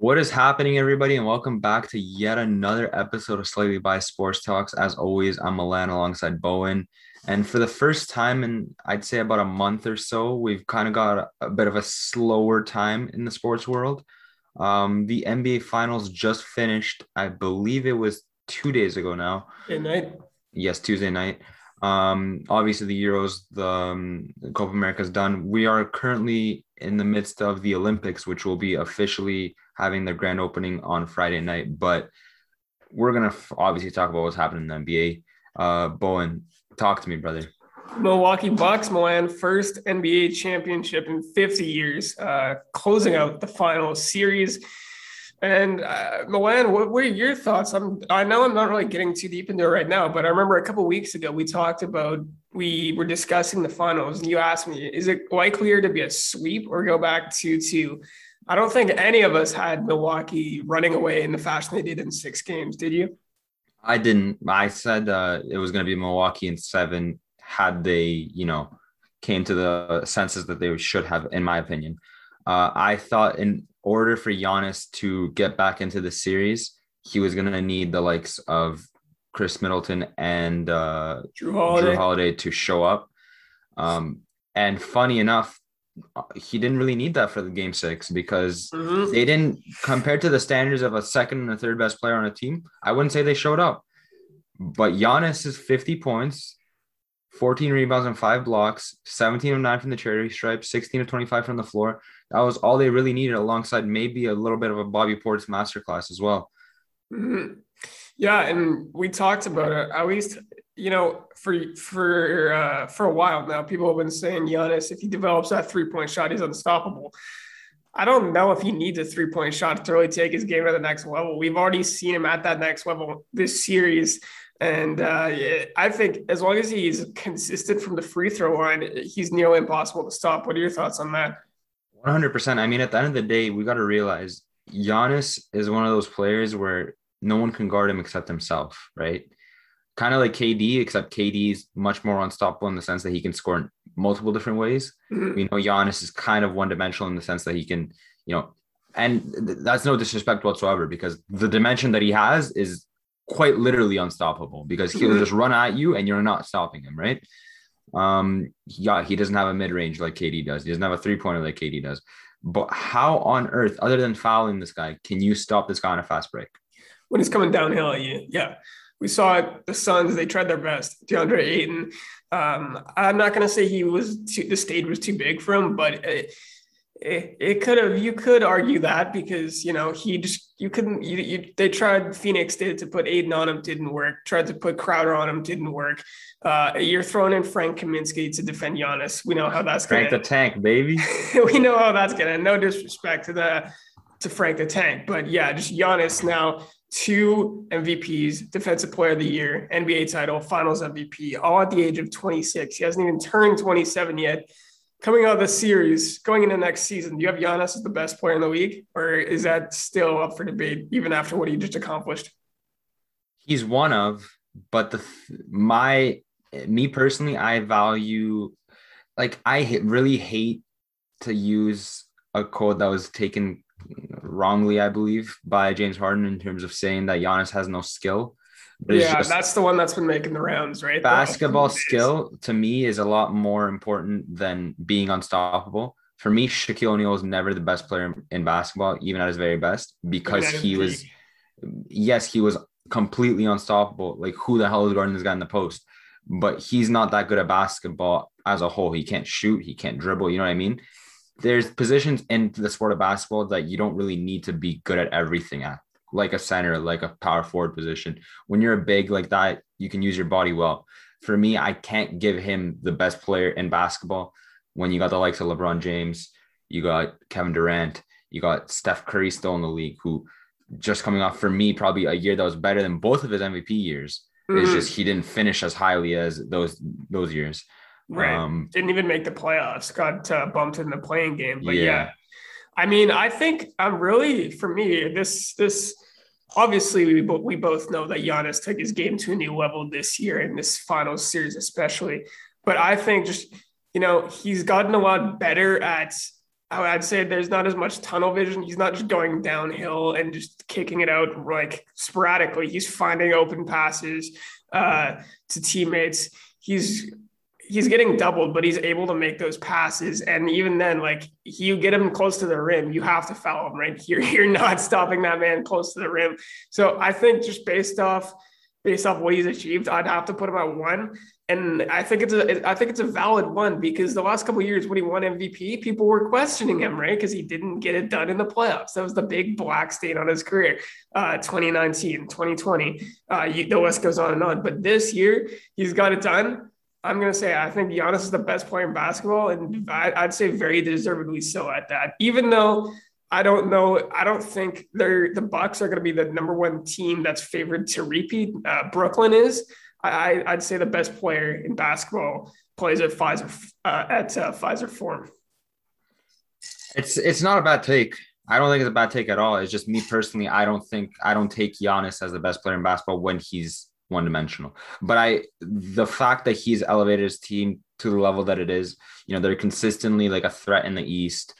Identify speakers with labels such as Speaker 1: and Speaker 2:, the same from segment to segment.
Speaker 1: What is happening, everybody, and welcome back to yet another episode of Slightly by Sports Talks. As always, I'm Milan alongside Bowen. And for the first time in, I'd say, about a month or so, we've kind of got a, a bit of a slower time in the sports world. Um, the NBA Finals just finished. I believe it was two days ago now.
Speaker 2: Good night.
Speaker 1: Yes, Tuesday night. Um, obviously, the Euros, the, um, the Copa America is done. We are currently in the midst of the Olympics, which will be officially having their grand opening on Friday night. But we're gonna obviously talk about what's happening in the NBA. Uh, Bowen, talk to me, brother.
Speaker 2: Milwaukee Bucks, Milan, first NBA championship in 50 years, uh, closing out the final series. And uh, Milan, what were your thoughts? I'm, I know I'm not really getting too deep into it right now, but I remember a couple weeks ago we talked about we were discussing the finals, and you asked me, is it likelier to be a sweep or go back to two? I don't think any of us had Milwaukee running away in the fashion they did in six games. Did you?
Speaker 1: I didn't. I said uh, it was going to be Milwaukee in seven had they, you know, came to the senses that they should have, in my opinion. Uh, I thought in order for Giannis to get back into the series, he was going to need the likes of Khris Middleton and uh,
Speaker 2: Jrue Holiday.
Speaker 1: Jrue Holiday to show up. Um, and funny enough, he didn't really need that for the game six because
Speaker 2: Mhm.
Speaker 1: they didn't compared to the standards of a second and a third best player on a team. I wouldn't say they showed up, but Giannis is 50 points, 14 rebounds and five blocks, 17 of nine from the charity stripe, 16 of 25 from the floor. That was all they really needed, alongside maybe a little bit of a Bobby Portis masterclass as well.
Speaker 2: Mhm. Yeah, and we talked about it. At least, you know, for for uh, for a while now, people have been saying Giannis, if he develops that three point shot, he's unstoppable. I don't know if he needs a three point shot to really take his game to the next level. We've already seen him at that next level this series. And uh, I think as long as he's consistent from the free throw line, he's nearly impossible to stop. What are your thoughts on that?
Speaker 1: 100%. I mean, at the end of the day, we got to realize Giannis is one of those players where no one can guard him except himself, right? Kind of like KD, except KD is much more unstoppable in the sense that he can score in multiple different ways.
Speaker 2: Mhm.
Speaker 1: We know Giannis is kind of one dimensional in the sense that he can, you know, and th- that's no disrespect whatsoever because the dimension that he has is quite literally unstoppable because he'll
Speaker 2: Mhm.
Speaker 1: just run at you and you're not stopping him, right? Um, yeah, he doesn't have a mid range like KD does. He doesn't have a three pointer like KD does. But how on earth, other than fouling this guy, can you stop this guy on a fast break?
Speaker 2: when he's coming downhill, yeah, yeah. We saw it, the Suns, they tried their best. DeAndre Ayton. Um, I'm not gonna say he was too, the stage was too big for him, but it, it, it could have you could argue that because you know he just you couldn't you, you they tried Phoenix did to put Ayton on him didn't work tried to put Crowder on him didn't work uh, you're throwing in Frank Kaminsky to defend Giannis we know how that's going
Speaker 1: Crank the tank, baby.
Speaker 2: we know how that's gonna. No disrespect to the to Frank the Tank, but yeah, just Giannis now two MVPs, Defensive Player of the Year, NBA title, Finals MVP, all at the age of 26. He hasn't even turned 27 yet. Coming out of the series, going into next season, do you have Giannis as the best player in the league, or is that still up for debate even after what he just accomplished?
Speaker 1: He's one of, but the my me personally, I value like I really hate to use a quote that was taken wrongly, I believe, by James Harden in terms of saying that Giannis has no skill. But
Speaker 2: yeah, that's the one that's been making the rounds, right?
Speaker 1: basketball skill to me is a lot more important than being unstoppable. For me, Shaquille O'Neal was never the best player in basketball, even at his very best, because he was, yes, he was completely unstoppable. Like, who the hell is guarding this guy in the post? But he's not that good at basketball as a whole. He can't shoot, he can't dribble. You know what I mean? There's positions in the sport of basketball that you don't really need to be good at everything at, like a center, like a power forward position. When you're a big like that, you can use your body well for me, I can't give him the best player in basketball when you got the likes of LeBron James, you got Kevin Durant, you got Steph Curry still in the league, who just coming off for me probably a year that was better than both of his MVP years. It's
Speaker 2: Mhm.
Speaker 1: just he didn't finish as highly as those those years.
Speaker 2: Right.
Speaker 1: Um,
Speaker 2: Didn't even make the playoffs. Got uh, bumped in the play-in game. But
Speaker 1: Yeah.
Speaker 2: yeah. I mean, I think I'm really for me this this obviously we, bo- we both know that Giannis took his game to a new level this year in this finals series especially. But I think just you know he's gotten a lot better at I'd say there's not as much tunnel vision. He's not just going downhill and just kicking it out like sporadically. He's finding open passes uh, to teammates. He's he's getting doubled, but he's able to make those passes. And even then, like you get him close to the rim, you have to foul him, right? You're you're not stopping that man close to the rim. So I think just based off based off what he's achieved, I'd have to put him at one. And I think it's a I think it's a valid one because the last couple years when he won MVP, people were questioning him, right? Because he didn't get it done in the playoffs. That was the big black stain on his career. Uh, 2019, 2020, uh, you, the list goes on and on. But this year, he's got it done. I'm gonna say I think Giannis is the best player in basketball, and I, would say very deservedly so at that. Even though I don't know. I don't think they're the Bucks are going to be the number one team that's favored to repeat. Uh, Brooklyn is. I, I'd say the best player in basketball plays at Pfizer uh, at uh, Fiserv Forum.
Speaker 1: It's it's not a bad take. I don't think it's a bad take at all. It's just me personally. I don't think I don't take Giannis as the best player in basketball when he's one dimensional. But I the fact that he's elevated his team to the level that it is, you know, they're consistently like a threat in the East.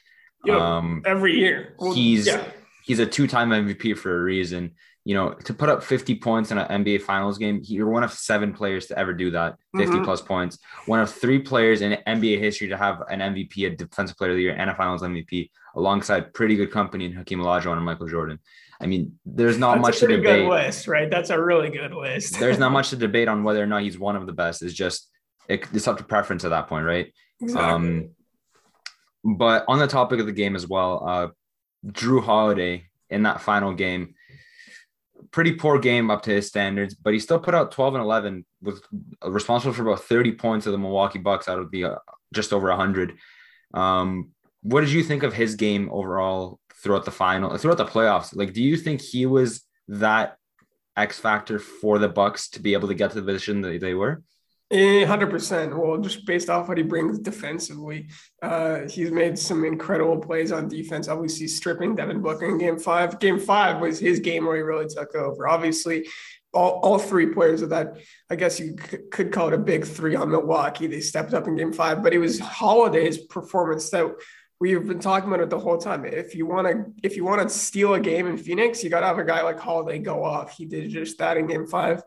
Speaker 2: You know, um, every year
Speaker 1: well, he's yeah. he's a two-time MVP for a reason you know, to put up 50 points in an NBA Finals game, you're one of seven players to ever do that, 50 mm-hmm. plus points. One of three players in NBA history to have an MVP, a Defensive Player of the Year, and a Finals MVP, alongside pretty good company in Hakeem Olajuwon and Michael Jordan. I mean, there's not
Speaker 2: That's
Speaker 1: much
Speaker 2: to
Speaker 1: debate.
Speaker 2: Good list, right? That's a really good list.
Speaker 1: there's not much to debate on whether or not he's one of the best. It's just it, it's up to preference at that point, right? Exactly. Um, but on the topic of the game as well, uh, Jrue Holiday in that final game pretty poor game up to his standards, but he still put out 12 and 11, was responsible for about 30 points of the Milwaukee Bucks out of the uh, just over 100. Um, what did you think of his game overall throughout the final, throughout the playoffs? Like, do you think he was that X factor for the Bucks to be able to get to the position that they were?
Speaker 2: hundred percent. Well, just based off what he brings defensively, uh, he's made some incredible plays on defense. Obviously, stripping Devin Booker in Game Five. Game Five was his game where he really took over. Obviously, all, all three players of that, I guess you could call it a big three on Milwaukee. They stepped up in Game Five, but it was Holiday's performance that we've been talking about it the whole time. If you want to, if you want to steal a game in Phoenix, you got to have a guy like Holiday go off. He did just that in Game Five.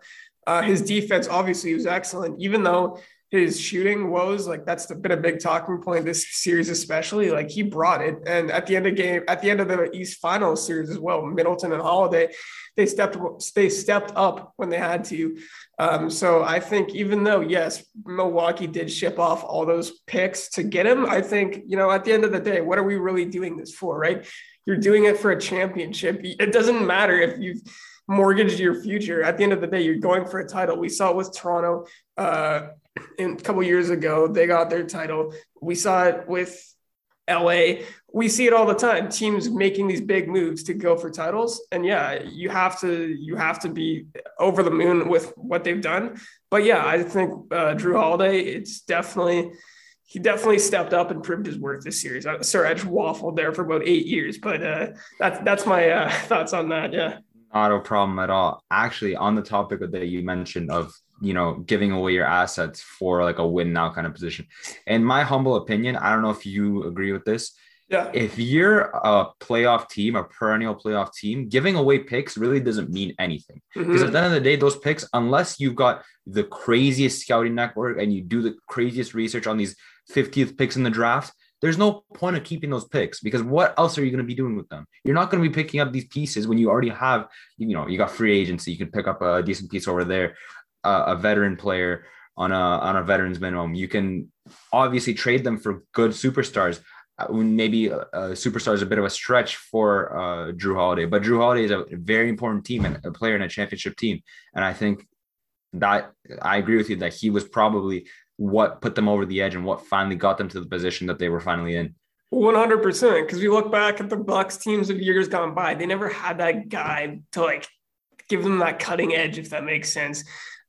Speaker 2: Uh, his defense obviously was excellent, even though his shooting woes like that's been a big talking point this series, especially. Like he brought it, and at the end of game, at the end of the East Finals series as well, Middleton and Holiday, they stepped they stepped up when they had to. Um, so I think even though yes, Milwaukee did ship off all those picks to get him, I think you know at the end of the day, what are we really doing this for, right? You're doing it for a championship. It doesn't matter if you've mortgage your future. At the end of the day, you're going for a title. We saw it with Toronto uh, in, a couple years ago. They got their title. We saw it with LA. We see it all the time. Teams making these big moves to go for titles. And yeah, you have to you have to be over the moon with what they've done. But yeah, I think uh, Jrue Holiday. It's definitely he definitely stepped up and proved his worth this series. Uh, Sir, I just waffled there for about eight years, but uh, that's that's my uh, thoughts on that. Yeah.
Speaker 1: Not a problem at all. Actually, on the topic that you mentioned of you know giving away your assets for like a win now kind of position, in my humble opinion, I don't know if you agree with this.
Speaker 2: Yeah.
Speaker 1: If you're a playoff team, a perennial playoff team, giving away picks really doesn't mean anything. Because mm-hmm. at the end of the day, those picks, unless you've got the craziest scouting network and you do the craziest research on these 50th picks in the draft, there's no point of keeping those picks because what else are you going to be doing with them? You're not going to be picking up these pieces when you already have, you know, you got free agency. You can pick up a decent piece over there, uh, a veteran player on a on a veterans minimum. You can obviously trade them for good superstars. Uh, maybe a, a superstar is a bit of a stretch for uh, Jrue Holiday, but Jrue Holiday is a very important team and a player in a championship team. And I think that I agree with you that he was probably what put them over the edge and what finally got them to the position that they were finally in.
Speaker 2: 100% because we look back at the bucks teams of years gone by they never had that guy to like give them that cutting edge if that makes sense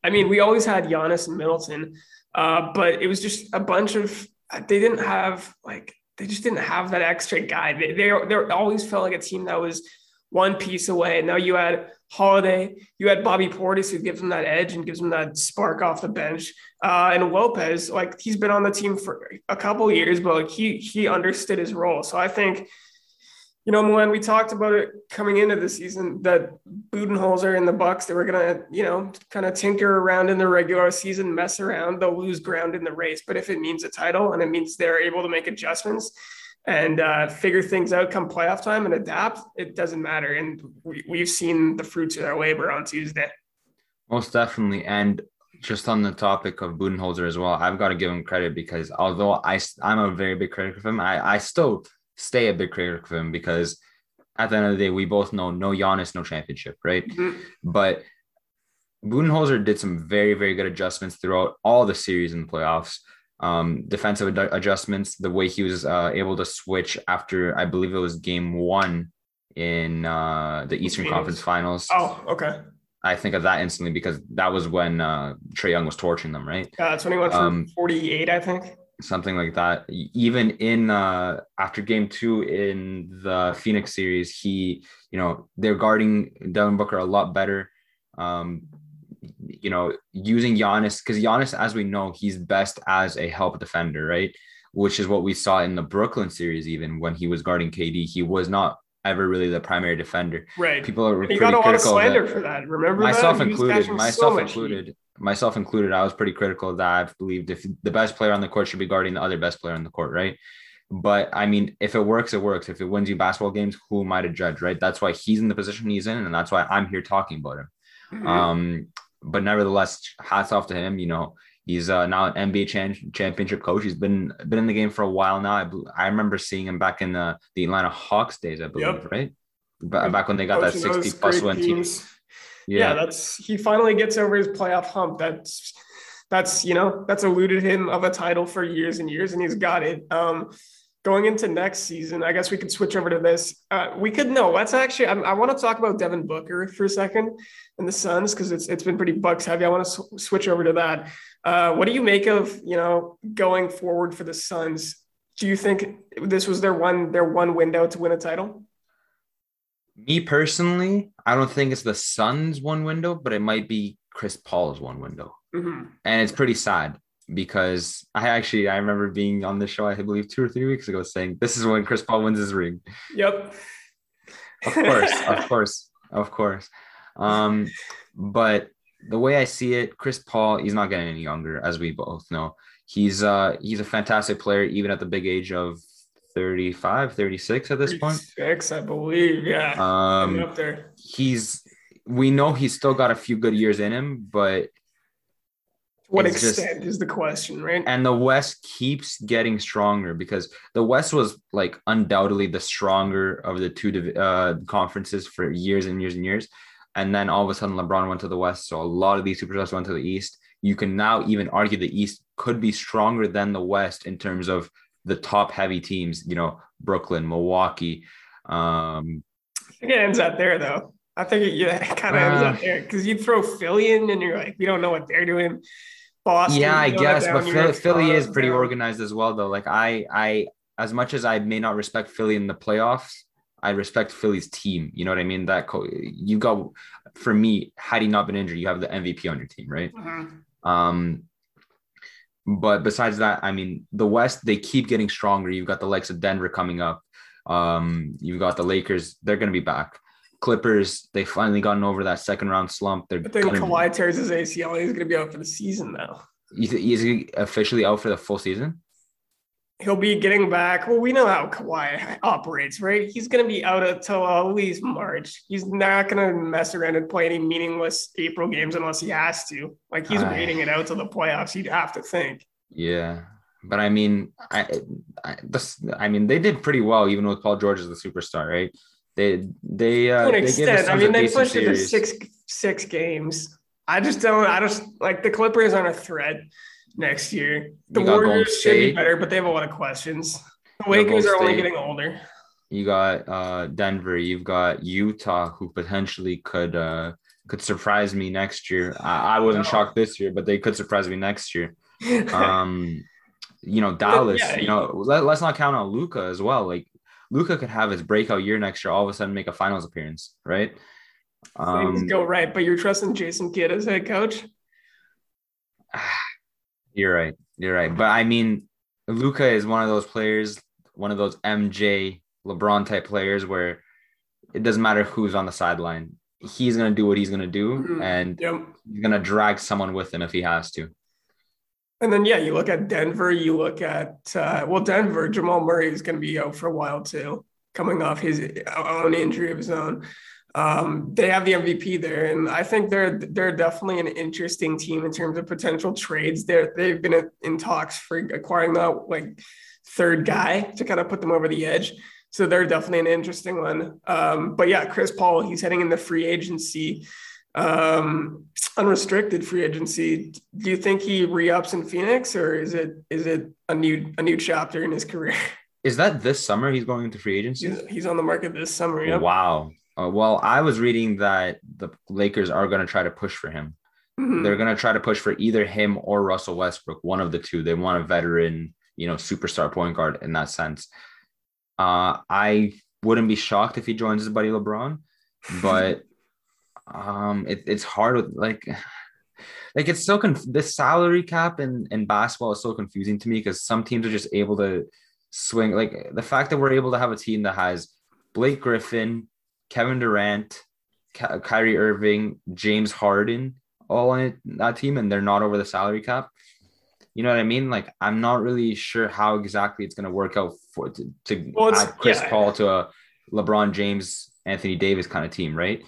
Speaker 2: i mean we always had Giannis and middleton uh, but it was just a bunch of they didn't have like they just didn't have that extra guy they, they, they always felt like a team that was one piece away. Now you had Holiday, you had Bobby Portis who gives them that edge and gives them that spark off the bench. Uh, and Lopez, like he's been on the team for a couple years, but like he he understood his role. So I think you know, when we talked about it coming into the season that Budenholzer and the Bucks, they were gonna, you know, kind of tinker around in the regular season, mess around, they'll lose ground in the race. But if it means a title and it means they're able to make adjustments and uh, figure things out come playoff time and adapt, it doesn't matter. And we, we've seen the fruits of their labor on Tuesday.
Speaker 1: Most definitely. And just on the topic of Budenholzer as well, I've got to give him credit because although I, I'm a very big critic of him, I, I still stay a bit critical of him because at the end of the day, we both know no Giannis, no championship, right? Mm-hmm. But Budenholzer did some very, very good adjustments throughout all the series in the playoffs. Um, defensive ad- adjustments, the way he was uh, able to switch after, I believe it was game one in uh, the Eastern Conference Finals.
Speaker 2: Oh, okay.
Speaker 1: I think of that instantly because that was when uh, Trae Young was torching them, right?
Speaker 2: Yeah, that's when he went for um, 48, I think
Speaker 1: something like that. Even in uh, after game two in the Phoenix series, he, you know, they're guarding Devin Booker a lot better. Um, you know, using Giannis because Giannis, as we know, he's best as a help defender, right? Which is what we saw in the Brooklyn series, even when he was guarding KD, he was not ever really the primary defender.
Speaker 2: Right.
Speaker 1: People are
Speaker 2: you got a lot of slander for that. Remember
Speaker 1: myself
Speaker 2: that?
Speaker 1: included. Myself so included myself included, I was pretty critical of that. I've believed if the best player on the court should be guarding the other best player on the court, right? But I mean, if it works, it works. If it wins you basketball games, who am I to judge, right? That's why he's in the position he's in, and that's why I'm here talking about him. Mm-hmm. Um, but nevertheless, hats off to him. You know, he's uh, now an NBA chan- championship coach. He's been been in the game for a while now. I, I remember seeing him back in the the Atlanta Hawks days, I believe, yep. right? But back when they got Coaching that 60 plus one team
Speaker 2: yeah. yeah, that's he finally gets over his playoff hump. That's that's you know that's eluded him of a title for years and years, and he's got it. Um, going into next season, I guess we could switch over to this. Uh, we could no. Let's actually. I, I want to talk about Devin Booker for a second and the Suns because it's it's been pretty Bucks heavy. I want to sw- switch over to that. Uh, what do you make of you know going forward for the Suns? Do you think this was their one their one window to win a title?
Speaker 1: Me personally, I don't think it's the Suns' one window, but it might be Chris Paul's one window. Mm-hmm. And it's pretty sad because I actually I remember being on the show, I believe two or three weeks ago, saying this is when Chris Paul wins his ring.
Speaker 2: Yep.
Speaker 1: Of course, of course, of course. Um, but the way I see it, Chris Paul, he's not getting any younger, as we both know. He's uh he's a fantastic player, even at the big age of 35, 36 at this 36, point.
Speaker 2: I believe. Yeah.
Speaker 1: Um, up there. He's, we know he's still got a few good years in him, but
Speaker 2: what extent just, is the question, right?
Speaker 1: And the West keeps getting stronger because the West was like undoubtedly the stronger of the two uh, conferences for years and years and years. And then all of a sudden, LeBron went to the West. So a lot of these superstars went to the East. You can now even argue the East could be stronger than the West in terms of the top heavy teams, you know, Brooklyn, Milwaukee. Um,
Speaker 2: I think it ends up there though. I think it, yeah, it kind of uh, ends up there because you throw Philly in and you're like, we don't know what they're doing. Boston,
Speaker 1: yeah, I guess, but Philly, Philly is pretty down. organized as well, though. Like I, I, as much as I may not respect Philly in the playoffs, I respect Philly's team. You know what I mean? That co- you got for me. Had he not been injured, you have the MVP on your team, right? Mm-hmm. Um, but besides that, I mean, the West, they keep getting stronger. You've got the likes of Denver coming up. Um, you've got the Lakers, they're going to be back. Clippers, they finally gotten over that second round slump. They're
Speaker 2: I think Kawhi tears his ACL. He's going to be out for the season now.
Speaker 1: Is he officially out for the full season?
Speaker 2: He'll be getting back. Well, we know how Kawhi operates, right? He's going to be out until at least March. He's not going to mess around and play any meaningless April games unless he has to. Like he's waiting it out to the playoffs. You'd have to think.
Speaker 1: Yeah, but I mean, I, I, this, I mean, they did pretty well even with Paul George as the superstar, right? They, they, uh, to
Speaker 2: an extent. I mean, they pushed it to six, six games. I just don't. I just like the Clippers on a thread next year. The Warriors should be better, but they have a lot of questions. The Lakers are only getting older.
Speaker 1: You got uh, Denver. You've got Utah, who potentially could uh, could surprise me next year. I, I wasn't no. shocked this year, but they could surprise me next year. Um, you know, Dallas. Yeah, you know, let, us not count on Luka as well. Like Luka could have his breakout year next year, all of a sudden make a finals appearance, right?
Speaker 2: Things
Speaker 1: Um,
Speaker 2: go right, but you're trusting Jason Kidd as head coach.
Speaker 1: you're right. You're right. But I mean, Luka is one of those players, one of those MJ LeBron type players where it doesn't matter who's on the sideline. He's gonna do what he's gonna do,
Speaker 2: Mhm.
Speaker 1: and
Speaker 2: Yep.
Speaker 1: he's gonna drag someone with him if he has to.
Speaker 2: And then yeah, you look at Denver. You look at uh, well, Denver. Jamal Murray is going to be out for a while too, coming off his own injury of his own. Um, they have the MVP there, and I think they're they're definitely an interesting team in terms of potential trades. They're they've been in talks for acquiring that like third guy to kind of put them over the edge. So they're definitely an interesting one. Um, but yeah, Chris Paul, he's heading in the free agency, um, unrestricted free agency. Do you think he re-ups in Phoenix, or is it is it a new a new chapter in his career?
Speaker 1: Is that this summer he's going into free agency?
Speaker 2: He's, he's on the market this summer. Yep.
Speaker 1: Wow. Uh, well, I was reading that the Lakers are going to try to push for him.
Speaker 2: Mhm.
Speaker 1: They're going to try to push for either him or Russell Westbrook, one of the two. They want a veteran, you know, superstar point guard in that sense. Uh, I wouldn't be shocked if he joins his buddy LeBron, but um, it, it's hard with like, like it's so conf- the salary cap in, in basketball is so confusing to me because some teams are just able to swing. Like the fact that we're able to have a team that has Blake Griffin, Kevin Durant, Ky- Kyrie Irving, James Harden, all on it, that team, and they're not over the salary cap. You know what I mean? Like, I'm not really sure how exactly it's going to work out for to, to
Speaker 2: Well,
Speaker 1: add Chris
Speaker 2: yeah.
Speaker 1: Paul to a LeBron James, Anthony Davis kind of team, right?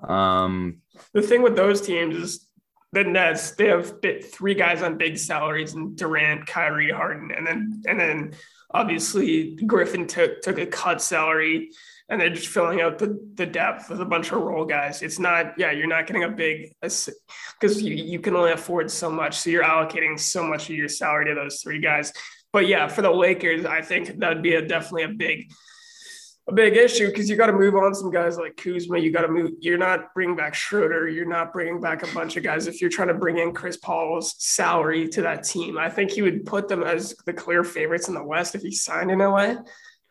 Speaker 1: Um,
Speaker 2: The thing with those teams is the Nets. They have bit- three guys on big salaries, and Durant, Kyrie, Harden, and then and then obviously Griffin took took a cut salary, and they're just filling out the the depth with a bunch of role guys. It's not yeah, you're not getting a big because you you can only afford so much, so you're allocating so much of your salary to those three guys. But yeah, for the Lakers, I think that'd be a definitely a big a big issue because you got to move on some guys like Kuzma. You got to move. You're not bringing back Schroeder. You're not bringing back a bunch of guys. If you're trying to bring in Chris Paul's salary to that team, I think he would put them as the clear favorites in the West if he signed in LA.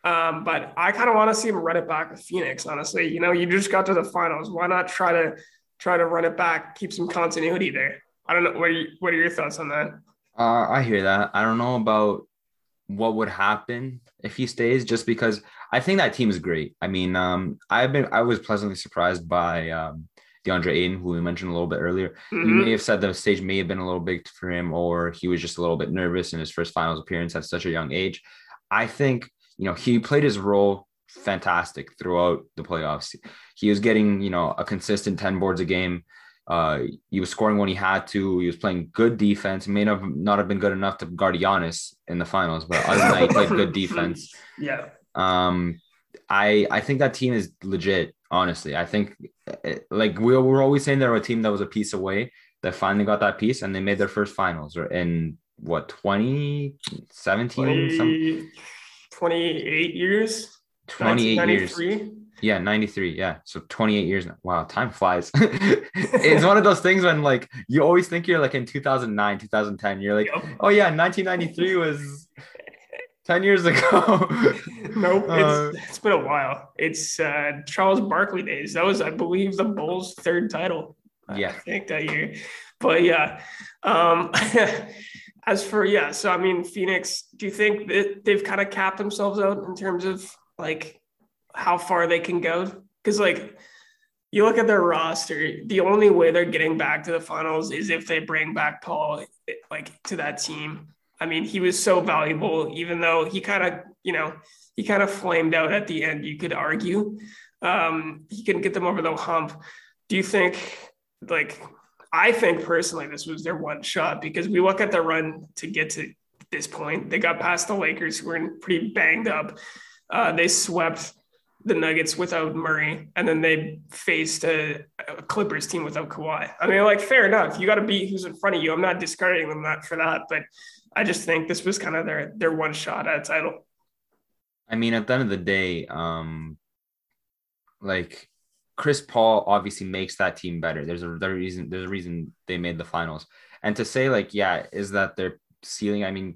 Speaker 2: Um, but I kind of want to see him run it back with Phoenix. Honestly, you know, you just got to the finals. Why not try to try to run it back, keep some continuity there? I don't know. What are you, What are your thoughts on that?
Speaker 1: Uh, I hear that. I don't know about what would happen if he stays, just because I think that team is great. I mean, um, I've been I was pleasantly surprised by um, DeAndre Ayton, who we mentioned a little bit earlier. You
Speaker 2: Mhm.
Speaker 1: may have said the stage may have been a little big for him, or he was just a little bit nervous in his first finals appearance at such a young age. I think you know he played his role fantastic throughout the playoffs. He was getting you know a consistent ten boards a game. Uh, he was scoring when he had to. He was playing good defense. He may not have, not have been good enough to guard Giannis in the finals, but other than that, he played good defense.
Speaker 2: Yeah.
Speaker 1: Um, I I think that team is legit. Honestly, I think eh, like we we're always saying they're a team that was a piece away that finally got that piece and they made their first finals or in what 2017 some
Speaker 2: 20, 28 years.
Speaker 1: 28 years yeah 93 yeah so 28 years now. wow time flies it's one of those things when like you always think you're like in 2009 2010 you're like
Speaker 2: Yep.
Speaker 1: oh yeah 1993 was 10 years ago
Speaker 2: Nope,
Speaker 1: Uh,
Speaker 2: it's, it's been a while. It's uh, Charles Barkley days. That was, I believe, the Bulls' third title.
Speaker 1: Yeah.
Speaker 2: I think that year. But yeah, um, as for yeah, so I mean, Phoenix. Do you think that they've kind of capped themselves out in terms of like how far they can go? Because like you look at their roster, the only way they're getting back to the finals is if they bring back Paul like to that team. I mean, he was so valuable, even though he kind of, you know, he kind of flamed out at the end, you could argue. Um, he couldn't get them over the hump. Do you think, like, I think personally, this was their one shot because we look at the run to get to this point. They got past the Lakers, who were pretty banged up. Uh, they swept the Nuggets without Murray, and then they faced a, a Clippers team without Kawhi. I mean, like, fair enough. You got to beat who's in front of you. I'm not discrediting them that for that, but I just think this was kind of their their one shot at a title.
Speaker 1: I mean, at the end of the day, um, like Chris Paul obviously makes that team better. There's a there's a reason there's a reason they made the finals. And to say like, yeah, is that their ceiling? I mean,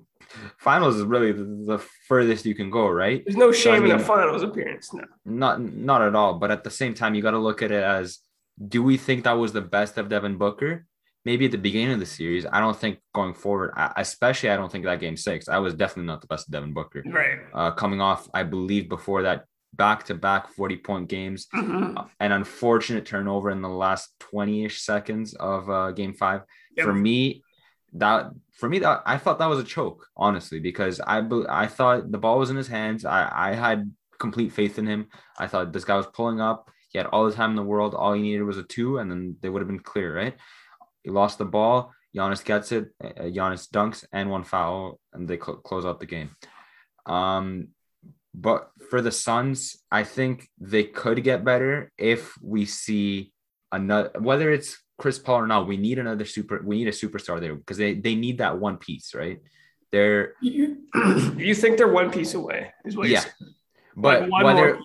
Speaker 1: finals is really the, the furthest you can go, right?
Speaker 2: There's no
Speaker 1: So, I
Speaker 2: shame in
Speaker 1: mean-
Speaker 2: a finals appearance. No.
Speaker 1: Not not at all. But at the same time, you got to look at it as: Do we think that was the best of Devin Booker? Maybe at the beginning of the series. I don't think going forward, I- especially I don't think that game six. I was definitely not the best of Devin Booker.
Speaker 2: Right.
Speaker 1: Uh, coming off, I believe before that back to back 40 point games,
Speaker 2: Mhm.
Speaker 1: an unfortunate turnover in the last 20 ish seconds of uh, game five.
Speaker 2: Yep.
Speaker 1: For me, that for me that I thought that was a choke, honestly, because I I thought the ball was in his hands. I I had complete faith in him. I thought this guy was pulling up. He had all the time in the world. All he needed was a two, and then they would have been clear, right? He lost the ball. Giannis gets it. uh, Giannis dunks and one foul, and they cl- close out the game. Um, but for the Suns, I think they could get better if we see another whether it's Chris Paul or not. We need another super. We need a superstar there because they they need that one piece, right? They're
Speaker 2: You, you think they're one piece away? Is what
Speaker 1: yeah, but
Speaker 2: Like
Speaker 1: whether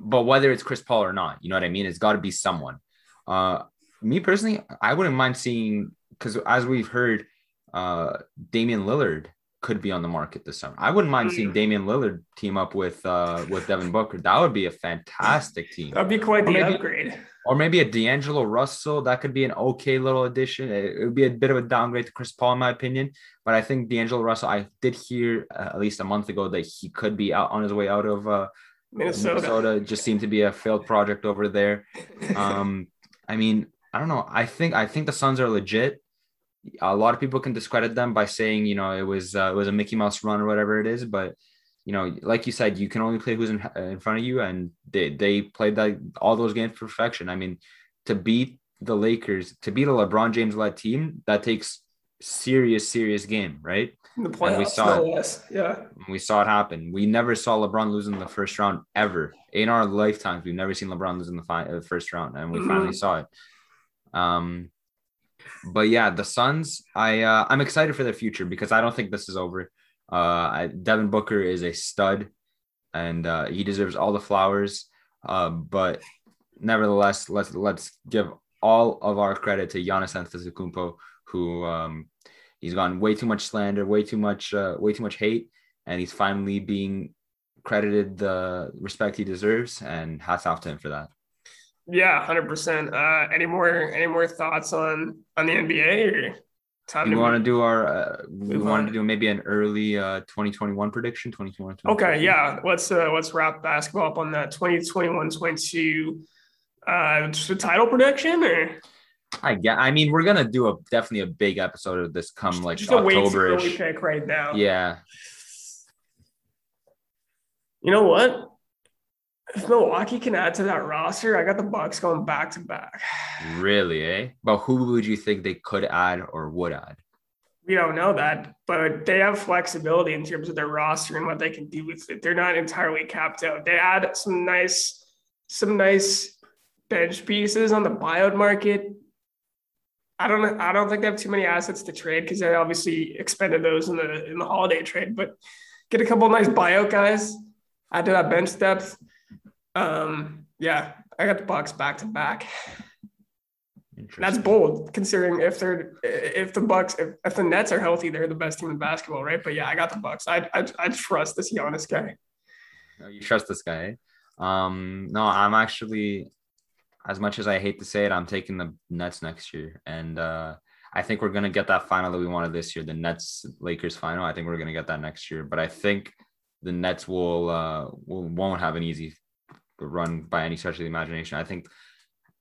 Speaker 1: but whether it's Chris Paul or not, you know what I mean? It's got to be someone. Uh, me personally, I wouldn't mind seeing because as we've heard, uh, Damian Lillard could be on the market this summer. I wouldn't mind seeing
Speaker 2: Mm.
Speaker 1: Damian Lillard team up with uh with Devin Booker. That would be a fantastic team.
Speaker 2: That'd be quite
Speaker 1: Or
Speaker 2: the
Speaker 1: maybe-
Speaker 2: upgrade.
Speaker 1: Or maybe a D'Angelo Russell. That could be an okay little addition. It, it would be a bit of a downgrade to Chris Paul, in my opinion. But I think D'Angelo Russell. I did hear uh, at least a month ago that he could be out on his way out of uh,
Speaker 2: Minnesota.
Speaker 1: Minnesota. It just seemed to be a failed project over there. Um, I mean, I don't know. I think I think the Suns are legit. A lot of people can discredit them by saying, you know, it was uh, it was a Mickey Mouse run or whatever it is, but you know, like you said, you can only play who's in, in front of you, and they they played that all those games perfection. I mean, to beat the Lakers, to beat a LeBron James led team, that takes serious, serious game, right?
Speaker 2: in the playoffs,
Speaker 1: saw it.
Speaker 2: less. Yeah.
Speaker 1: We saw it happen. We never saw LeBron lose in the first round ever in our lifetimes. We've never seen LeBron lose in the fi- uh, first round, and we finally
Speaker 2: Mhm.
Speaker 1: saw it. Um, but yeah, the Suns. I uh, I'm excited for their future because I don't think this is over. Uh, I, Devin Booker is a stud, and uh, he deserves all the flowers. Uh, but nevertheless, let's let's give all of our credit to Giannis Antetokounmpo, who um, he's gotten way too much slander, way too much, uh, way too much hate, and he's finally being credited the respect he deserves. And hats off to him for that.
Speaker 2: Yeah, hundred percent. Uh, any more any more thoughts on on the NBA or time
Speaker 1: we want to do our? Uh, we wanted
Speaker 2: on?
Speaker 1: to do maybe an early uh 2021 prediction. 2021.
Speaker 2: Okay, yeah. Let's uh let's wrap basketball up on that 2021-22 uh title prediction or
Speaker 1: I get. I mean, we're gonna do a definitely a big episode of this come like
Speaker 2: just a way too early
Speaker 1: October-ish.
Speaker 2: pick right now.
Speaker 1: Yeah,
Speaker 2: You know what? If Milwaukee can add to that roster, I got the Bucks going back to back.
Speaker 1: really, eh? But who would you think they could add or would add?
Speaker 2: We don't know that, but they have flexibility in terms of their roster and what they can do with it. They're not entirely capped out. They add some nice, some nice bench pieces on the buyout market. I don't. I don't think they have too many assets to trade because they obviously expended those in the in the Holiday trade. But get a couple of nice buyout guys, add to that bench depth. Um, yeah, I got the Bucks back to back. That's bold considering if they're if the Bucks if, if the Nets are healthy, they're the best team in basketball, right? But yeah, I got the Bucks. I I, I trust this Giannis guy.
Speaker 1: No, You trust this guy? eh? Um, no, I'm actually, as much as I hate to say it, I'm taking the Nets next year, and uh, I think we're gonna get that final that we wanted this year, the Nets Lakers final. I think we're gonna get that next year, but I think the Nets will uh will won't have an easy run by any stretch of the imagination. I think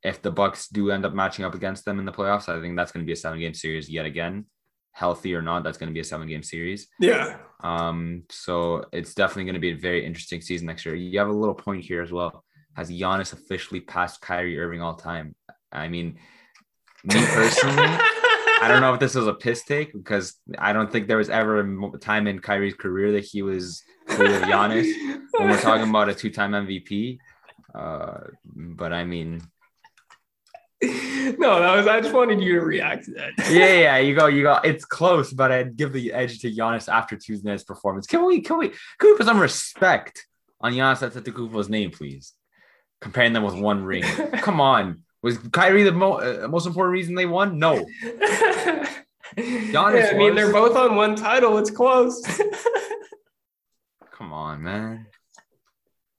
Speaker 1: if the Bucks do end up matching up against them in the playoffs, I think that's going to be a seven game series yet again. Healthy or not, that's going to be a seven game series.
Speaker 2: Yeah.
Speaker 1: Um, so it's definitely going to be a very interesting season next year. You have a little point here as well. Has Giannis officially passed Kyrie Irving all time? I mean, me personally, I don't know if this was a piss take because I don't think there was ever a time in Kyrie's career that he was of Giannis when we're talking about a two-time MVP. Uh, but I mean,
Speaker 2: no, that was I just wanted you to react to that.
Speaker 1: yeah, yeah, you go, you go. It's close, but I'd give the edge to Giannis after Tuesday night's performance. Can we, can we, can we put some respect on Giannis Antetokounmpo's name, please? Comparing them with one ring. Come on, was Kyrie the mo- uh, most important reason they won? No,
Speaker 2: yeah, I mean, they're both on one title. It's close.
Speaker 1: Come on, man.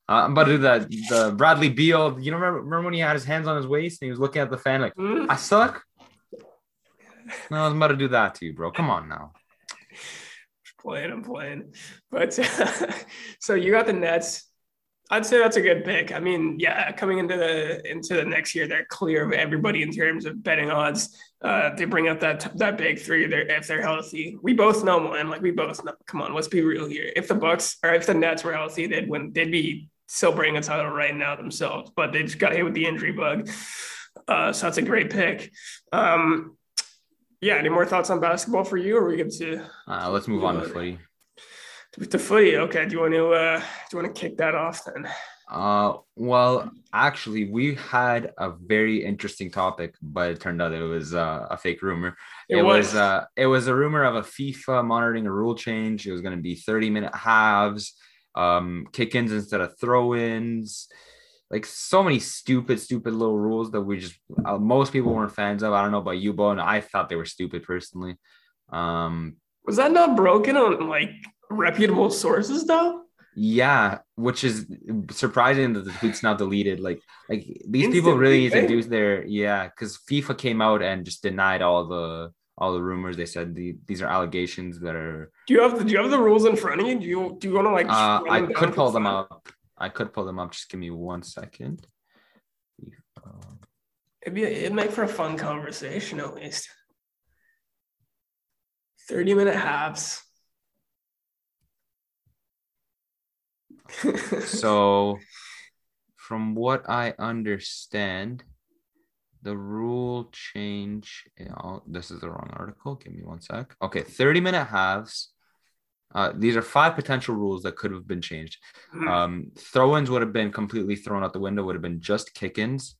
Speaker 1: Uh, I'm about to do that. The Bradley Beal. You know, remember, remember when he had his hands on his waist and he was looking at the fan like, mm. "I suck." No, I'm about to do that to you, bro. Come on now.
Speaker 2: playing, I'm playing. But uh, so you got the Nets. I'd say that's a good pick. I mean, yeah, coming into the into the next year, they're clear of everybody in terms of betting odds. Uh, they bring up that that big three they're, if they're healthy. We both know, man. Like we both know. Come on, let's be real here. If the Bucks or if the Nets were healthy, they'd win. They'd be still bringing a title right now themselves, but they just got hit with the injury bug. Uh, so that's a great pick. Um, yeah. Any more thoughts on basketball for you, or we get to?
Speaker 1: Uh, let's move on to footy.
Speaker 2: To footy, okay. Do you want to? Uh, do you want to kick that off then?
Speaker 1: Uh, well, actually, we had a very interesting topic, but it turned out it was uh, a fake rumor. It, it was, was uh, it was a rumor of a FIFA monitoring a rule change. It was going to be 30 minute halves, um, kick ins instead of throw ins like so many stupid, stupid little rules that we just uh, most people weren't fans of. I don't know about you, Bo, and I thought they were stupid personally. Um,
Speaker 2: was that not broken on like reputable sources though?
Speaker 1: Yeah, which is surprising that the tweet's not deleted. Like, like these Instantly, people really need to do their yeah, because FIFA came out and just denied all the all the rumors. They said the, these are allegations that are.
Speaker 2: Do you have the Do you have the rules in front of you? Do you Do you want to like?
Speaker 1: Uh, I could pull them up. I could pull them up. Just give me one second.
Speaker 2: It'd be it'd make for a fun conversation at least. Thirty minute halves.
Speaker 1: So, from what I understand, the rule change. Oh, this is the wrong article. Give me one sec. Okay, 30 minute halves. Uh, these are five potential rules that could have been changed. Hmm. Um, throw-ins would have been completely thrown out the window. Would have been just kick-ins.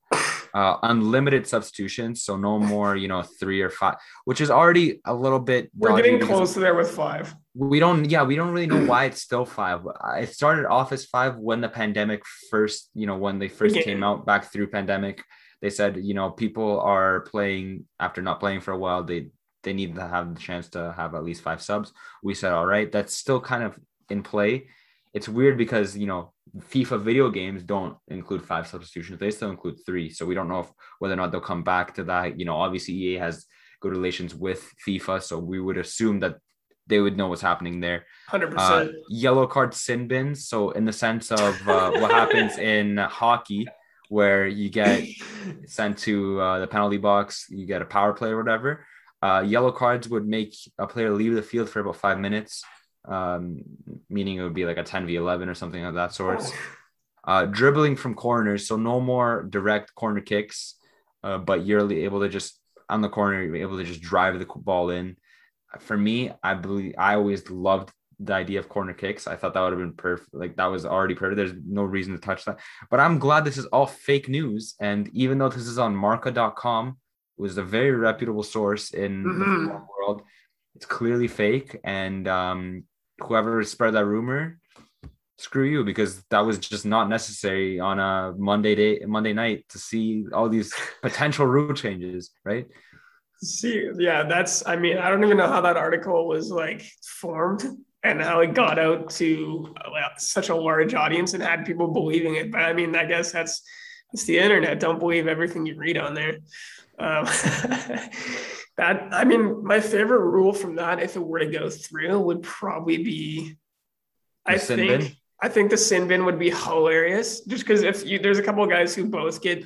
Speaker 1: Uh, unlimited substitutions, so no more, you know, three or five, which is already a little bit.
Speaker 2: We're getting close to there with five.
Speaker 1: We don't, yeah, we don't really know why it's still five. It started off as five when the pandemic first, you know, when they first came out back through pandemic. They said you know people are playing after not playing for a while they they need to have the chance to have at least five subs. We said all right that's still kind of in play. It's weird because you know FIFA video games don't include five substitutions. They still include three. So we don't know if, whether or not they'll come back to that. You know obviously EA has good relations with FIFA. So we would assume that they would know what's happening there
Speaker 2: 100% uh,
Speaker 1: yellow card sin bins so in the sense of uh, what happens in hockey where you get sent to uh, the penalty box, you get a power play or whatever. Uh, yellow cards would make a player leave the field for about five minutes, um, meaning it would be like a 10 v 11 or something of that sort. Uh, dribbling from corners, so no more direct corner kicks, uh, but you're able to just on the corner, you're able to just drive the ball in. For me, I believe I always loved the idea of corner kicks. I thought that would have been perfect. Like that was already perfect. There's no reason to touch that. But I'm glad this is all fake news. And even though this is on marca.com, it was a very reputable source in mm-hmm. the world. It's clearly fake. And um, whoever spread that rumor, screw you, because that was just not necessary on a Monday day, Monday night to see all these potential rule changes, right?
Speaker 2: See, yeah, that's. I mean, I don't even know how that article was like formed and how it got out to uh, such a large audience and had people believing it. But I mean, I guess that's it's the internet. Don't believe everything you read on there. Um, that I mean, my favorite rule from that, if it were to go through, would probably be. The I think bin? I think the sin bin would be hilarious, just because if you, there's a couple of guys who both get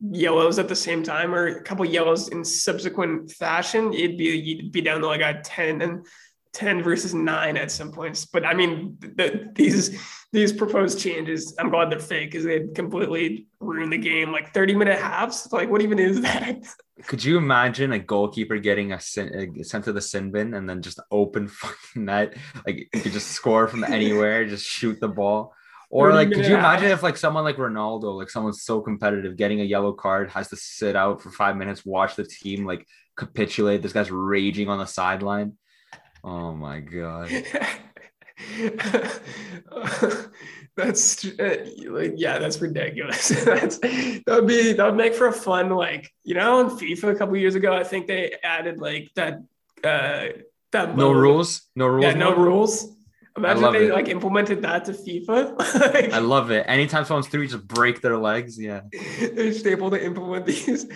Speaker 2: yellows at the same time or a couple yellows in subsequent fashion, it'd be you'd be down to like a ten and 10 versus 9 at some points. But i mean the, these these proposed changes i'm glad they're fake because they completely ruin the game. Like 30 minute halves? Like what even is that?
Speaker 1: Could you imagine a goalkeeper getting a, sin, a sent to the sin bin and then just open fucking net? Like you could just score from anywhere just shoot the ball or like could you imagine if like someone like ronaldo like someone's so competitive getting a yellow card has to sit out for five minutes watch the team like capitulate this guy's raging on the sideline Oh my god.
Speaker 2: that's uh, like yeah, that's ridiculous. that's that would be that would make for a fun like you know in FIFA a couple years ago. I think they added like that uh, that
Speaker 1: No
Speaker 2: mode.
Speaker 1: rules, no rules.
Speaker 2: Yeah, no rules. Imagine
Speaker 1: love
Speaker 2: they
Speaker 1: it.
Speaker 2: like implemented that to FIFA. Like,
Speaker 1: I love it. Anytime someone's through, you just break their legs. Yeah.
Speaker 2: they're just able to implement these.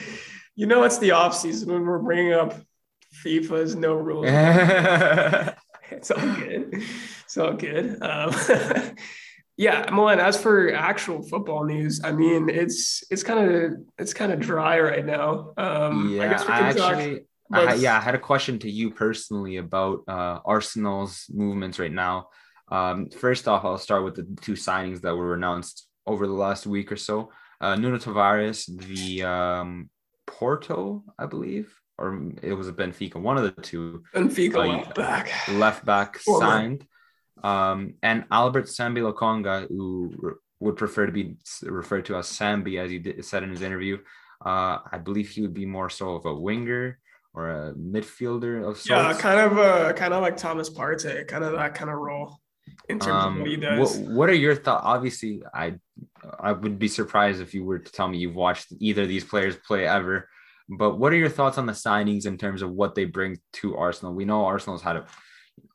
Speaker 2: You know, it's the off season when we're bringing up FIFA's no rules. it's all good. It's all good. Um, yeah, Milan. As for actual football news, I mean, it's it's kind of it's kind of dry right now. Um,
Speaker 1: yeah,
Speaker 2: I guess we
Speaker 1: I
Speaker 2: can talk.
Speaker 1: Actually, I, yeah, I had a question to you personally about uh, Arsenal's movements right now. Um, first off, I'll start with the two signings that were announced over the last week or so. Uh, Nuno Tavares, the um, Porto, I believe, or it was a Benfica, one of the two
Speaker 2: Benfica
Speaker 1: uh,
Speaker 2: left back.
Speaker 1: left back signed. Um, and Albert Sambi Lokonga, who re- would prefer to be referred to as Sambi, as he did, said in his interview. Uh, I believe he would be more so of a winger or a midfielder of sorts?
Speaker 2: Yeah, kind of uh kind of like Thomas Partey, kind of that kind of role in terms
Speaker 1: Um,
Speaker 2: of what he
Speaker 1: what,
Speaker 2: does.
Speaker 1: what are your thoughts? Obviously, I I would be surprised if you were to tell me you've watched either of these players play ever. But what are your thoughts on the signings in terms of what they bring to Arsenal? We know Arsenal's had a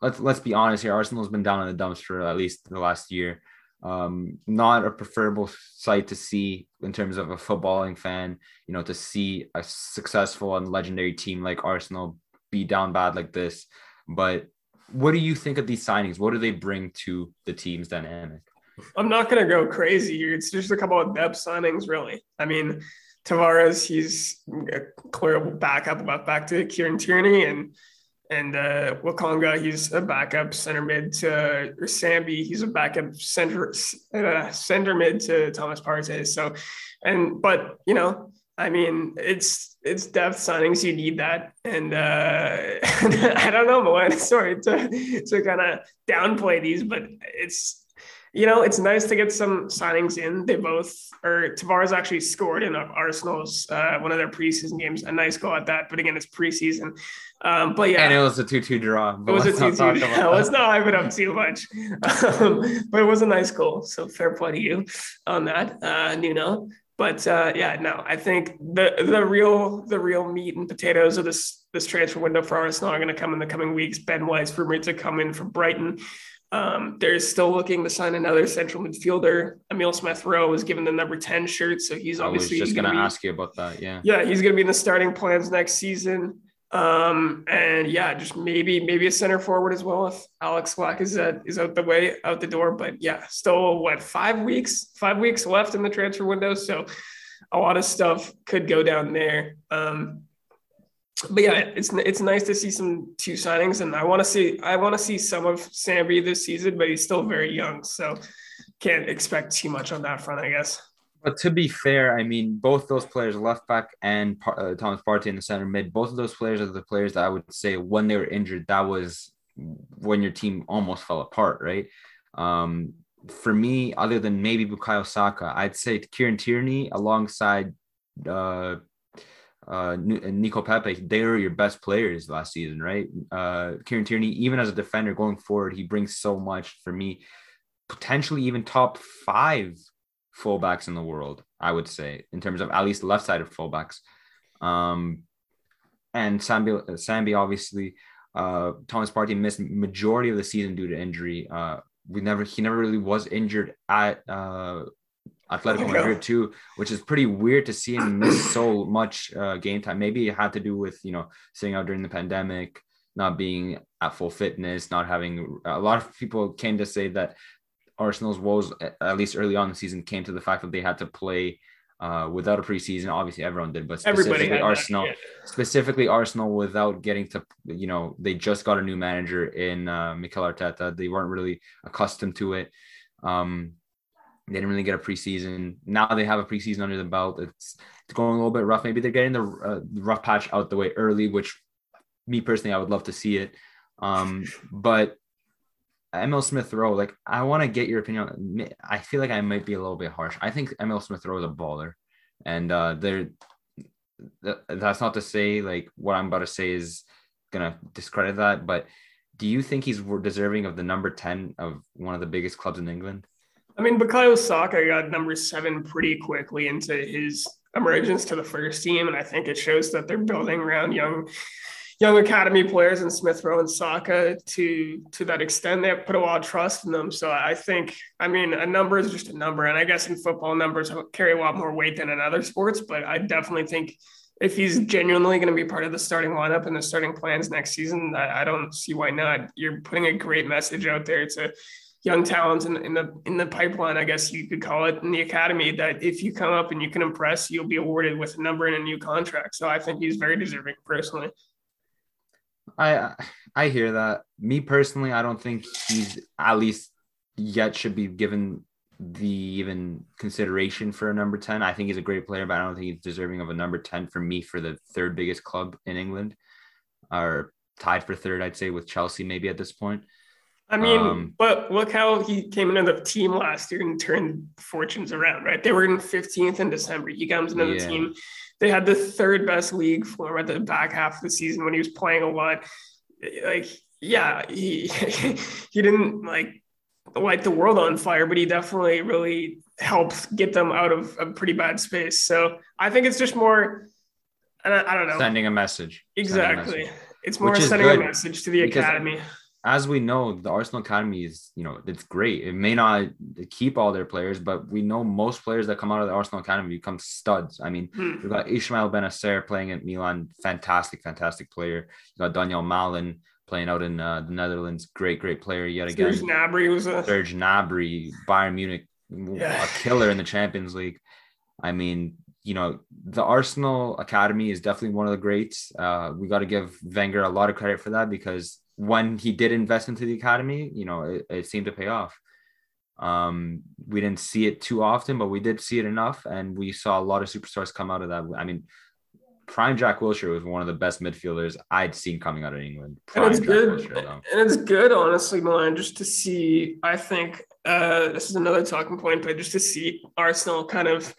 Speaker 1: let's let's be honest here. Arsenal's been down in the dumps for at least the last year. Um, not a preferable sight to see in terms of a footballing fan. You know, to see a successful and legendary team like Arsenal be down bad like this. But what do you think of these signings? What do they bring to the team's dynamic?
Speaker 2: I'm not gonna go crazy. It's just a couple of depth signings, really. I mean, Tavares, he's a clear backup left back to Kieran Tierney, and and uh, Lokonga, he's a backup center mid to Sambi, he's a backup center uh, center mid to Thomas Partey. So, and but you know, I mean, it's it's depth signings. You need that, and uh, I don't know, Milan. Sorry to to kind of downplay these, but it's you know, it's nice to get some signings in. They both, or Tavares actually scored in Arsenal's uh, one of their preseason games. A nice goal at that, but again, it's preseason. Um, but yeah,
Speaker 1: And it was a 2 2 draw.
Speaker 2: it was a
Speaker 1: let's not talk about
Speaker 2: Let's not hype it up too much, um, but it was a nice goal. So fair play to you on that, uh, Nuno. But uh, yeah, no, I think the the real the real meat and potatoes of this this transfer window for Arsenal are going to come in the coming weeks. Ben White's rumored to come in from Brighton. Um, they're still looking to sign another central midfielder. Emile Smith Rowe was given the number 10 shirt, so he's obviously
Speaker 1: I was just going to ask you about that. Yeah.
Speaker 2: yeah, he's going to be in the starting plans next season. Um, and yeah, just maybe maybe a center forward as well if Alex Black is uh, is out the way out the door. But yeah, still what five weeks five weeks left in the transfer window, so a lot of stuff could go down there. Um, but yeah, it's it's nice to see some two signings, and I want to see I want to see some of Sambi this season, but he's still very young, so can't expect too much on that front, I guess.
Speaker 1: But to be fair, I mean, both those players, left back and uh, Thomas Partey in the center mid, both of those players are the players that I would say when they were injured, that was when your team almost fell apart, right? Um, for me, other than maybe Bukayo Saka, I'd say Kieran Tierney alongside uh, uh, Nico Pepe, they were your best players last season, right? Uh, Kieran Tierney, even as a defender going forward, he brings so much for me, potentially even top five fullbacks in the world, I would say, in terms of at least left sided fullbacks. Um, and Sambi, Sambi obviously, uh, Thomas Partey missed majority of the season due to injury. Uh, we never, he never really was injured at uh, Atletico. Madrid too, which is pretty weird to see him miss so much uh, game time. Maybe it had to do with you know sitting out during the pandemic, not being at full fitness, not having. A lot of people came to say that Arsenal's woes, at least early on in the season, came to the fact that they had to play uh, without a preseason. Obviously, everyone did, but specifically Arsenal, specifically Arsenal, without getting to, you know, they just got a new manager in uh, Mikel Arteta. They weren't really accustomed to it. Um, they didn't really get a preseason. Now they have a preseason under the belt. It's, it's going a little bit rough. Maybe they're getting the uh, rough patch out the way early, which me personally, I would love to see it. Um, but Emile Smith Rowe, like I want to get your opinion. I feel like I might be a little bit harsh. I think Emile Smith Rowe is a baller, and uh, there. th- That's not to say like what I'm about to say is gonna discredit that, but do you think he's deserving of the number ten of one of the biggest clubs in England?
Speaker 2: I mean, Bukayo Saka got number seven pretty quickly into his emergence to the first team, and I think it shows that they're building around young, young academy players in Smith Rowe and Saka to to that extent. They have put a lot of trust in them. So I think, I mean, a number is just a number, and I guess in football, numbers carry a lot more weight than in other sports. But I definitely think if he's genuinely going to be part of the starting lineup and the starting plans next season, I, I don't see why not. You're putting a great message out there to young talents in, in the in the pipeline, I guess you could call it, in the academy. That if you come up and you can impress, you'll be awarded with a number and a new contract. So I think he's very deserving, personally.
Speaker 1: I I hear that. Me personally, I don't think he's at least yet should be given the even consideration for a number 10. I think he's a great player, but I don't think he's deserving of a number 10 for me for the third biggest club in England, or tied for third, I'd say, with Chelsea maybe at this point.
Speaker 2: I mean, um, but look how he came into the team last year and turned fortunes around, right? They were in 15th in December. He comes into yeah. the team. They had the third best league form at the back half of the season when he was playing a lot. Like, yeah, he he didn't like light the world on fire, but he definitely really helped get them out of a pretty bad space. So I think it's just more, I, I don't know,
Speaker 1: sending a message.
Speaker 2: Exactly. A message. It's more sending a message to the academy.
Speaker 1: As we know, the Arsenal Academy is, you know, it's great. It may not keep all their players, but we know most players that come out of the Arsenal Academy become studs. I mean, hmm. we've got Ismael Bennacer playing at Milan, fantastic, fantastic player. You got Donyell Malen playing out in uh, the Netherlands. Great, great player yet again.
Speaker 2: Serge Gnabry was a
Speaker 1: Serge Gnabry, Bayern Munich, yeah. a killer in the Champions League. I mean, you know, the Arsenal Academy is definitely one of the greats. Uh, we got to give Wenger a lot of credit for that because when he did invest into the academy, you know, it, it seemed to pay off. Um, we didn't see it too often, but we did see it enough, and we saw a lot of superstars come out of that. I mean, prime Jack Wilshere was one of the best midfielders I'd seen coming out of England.
Speaker 2: Prime and it's Jack good, Wilshere, and it's good, honestly, Milan, just to see. I think uh, this is another talking point, but just to see Arsenal kind of.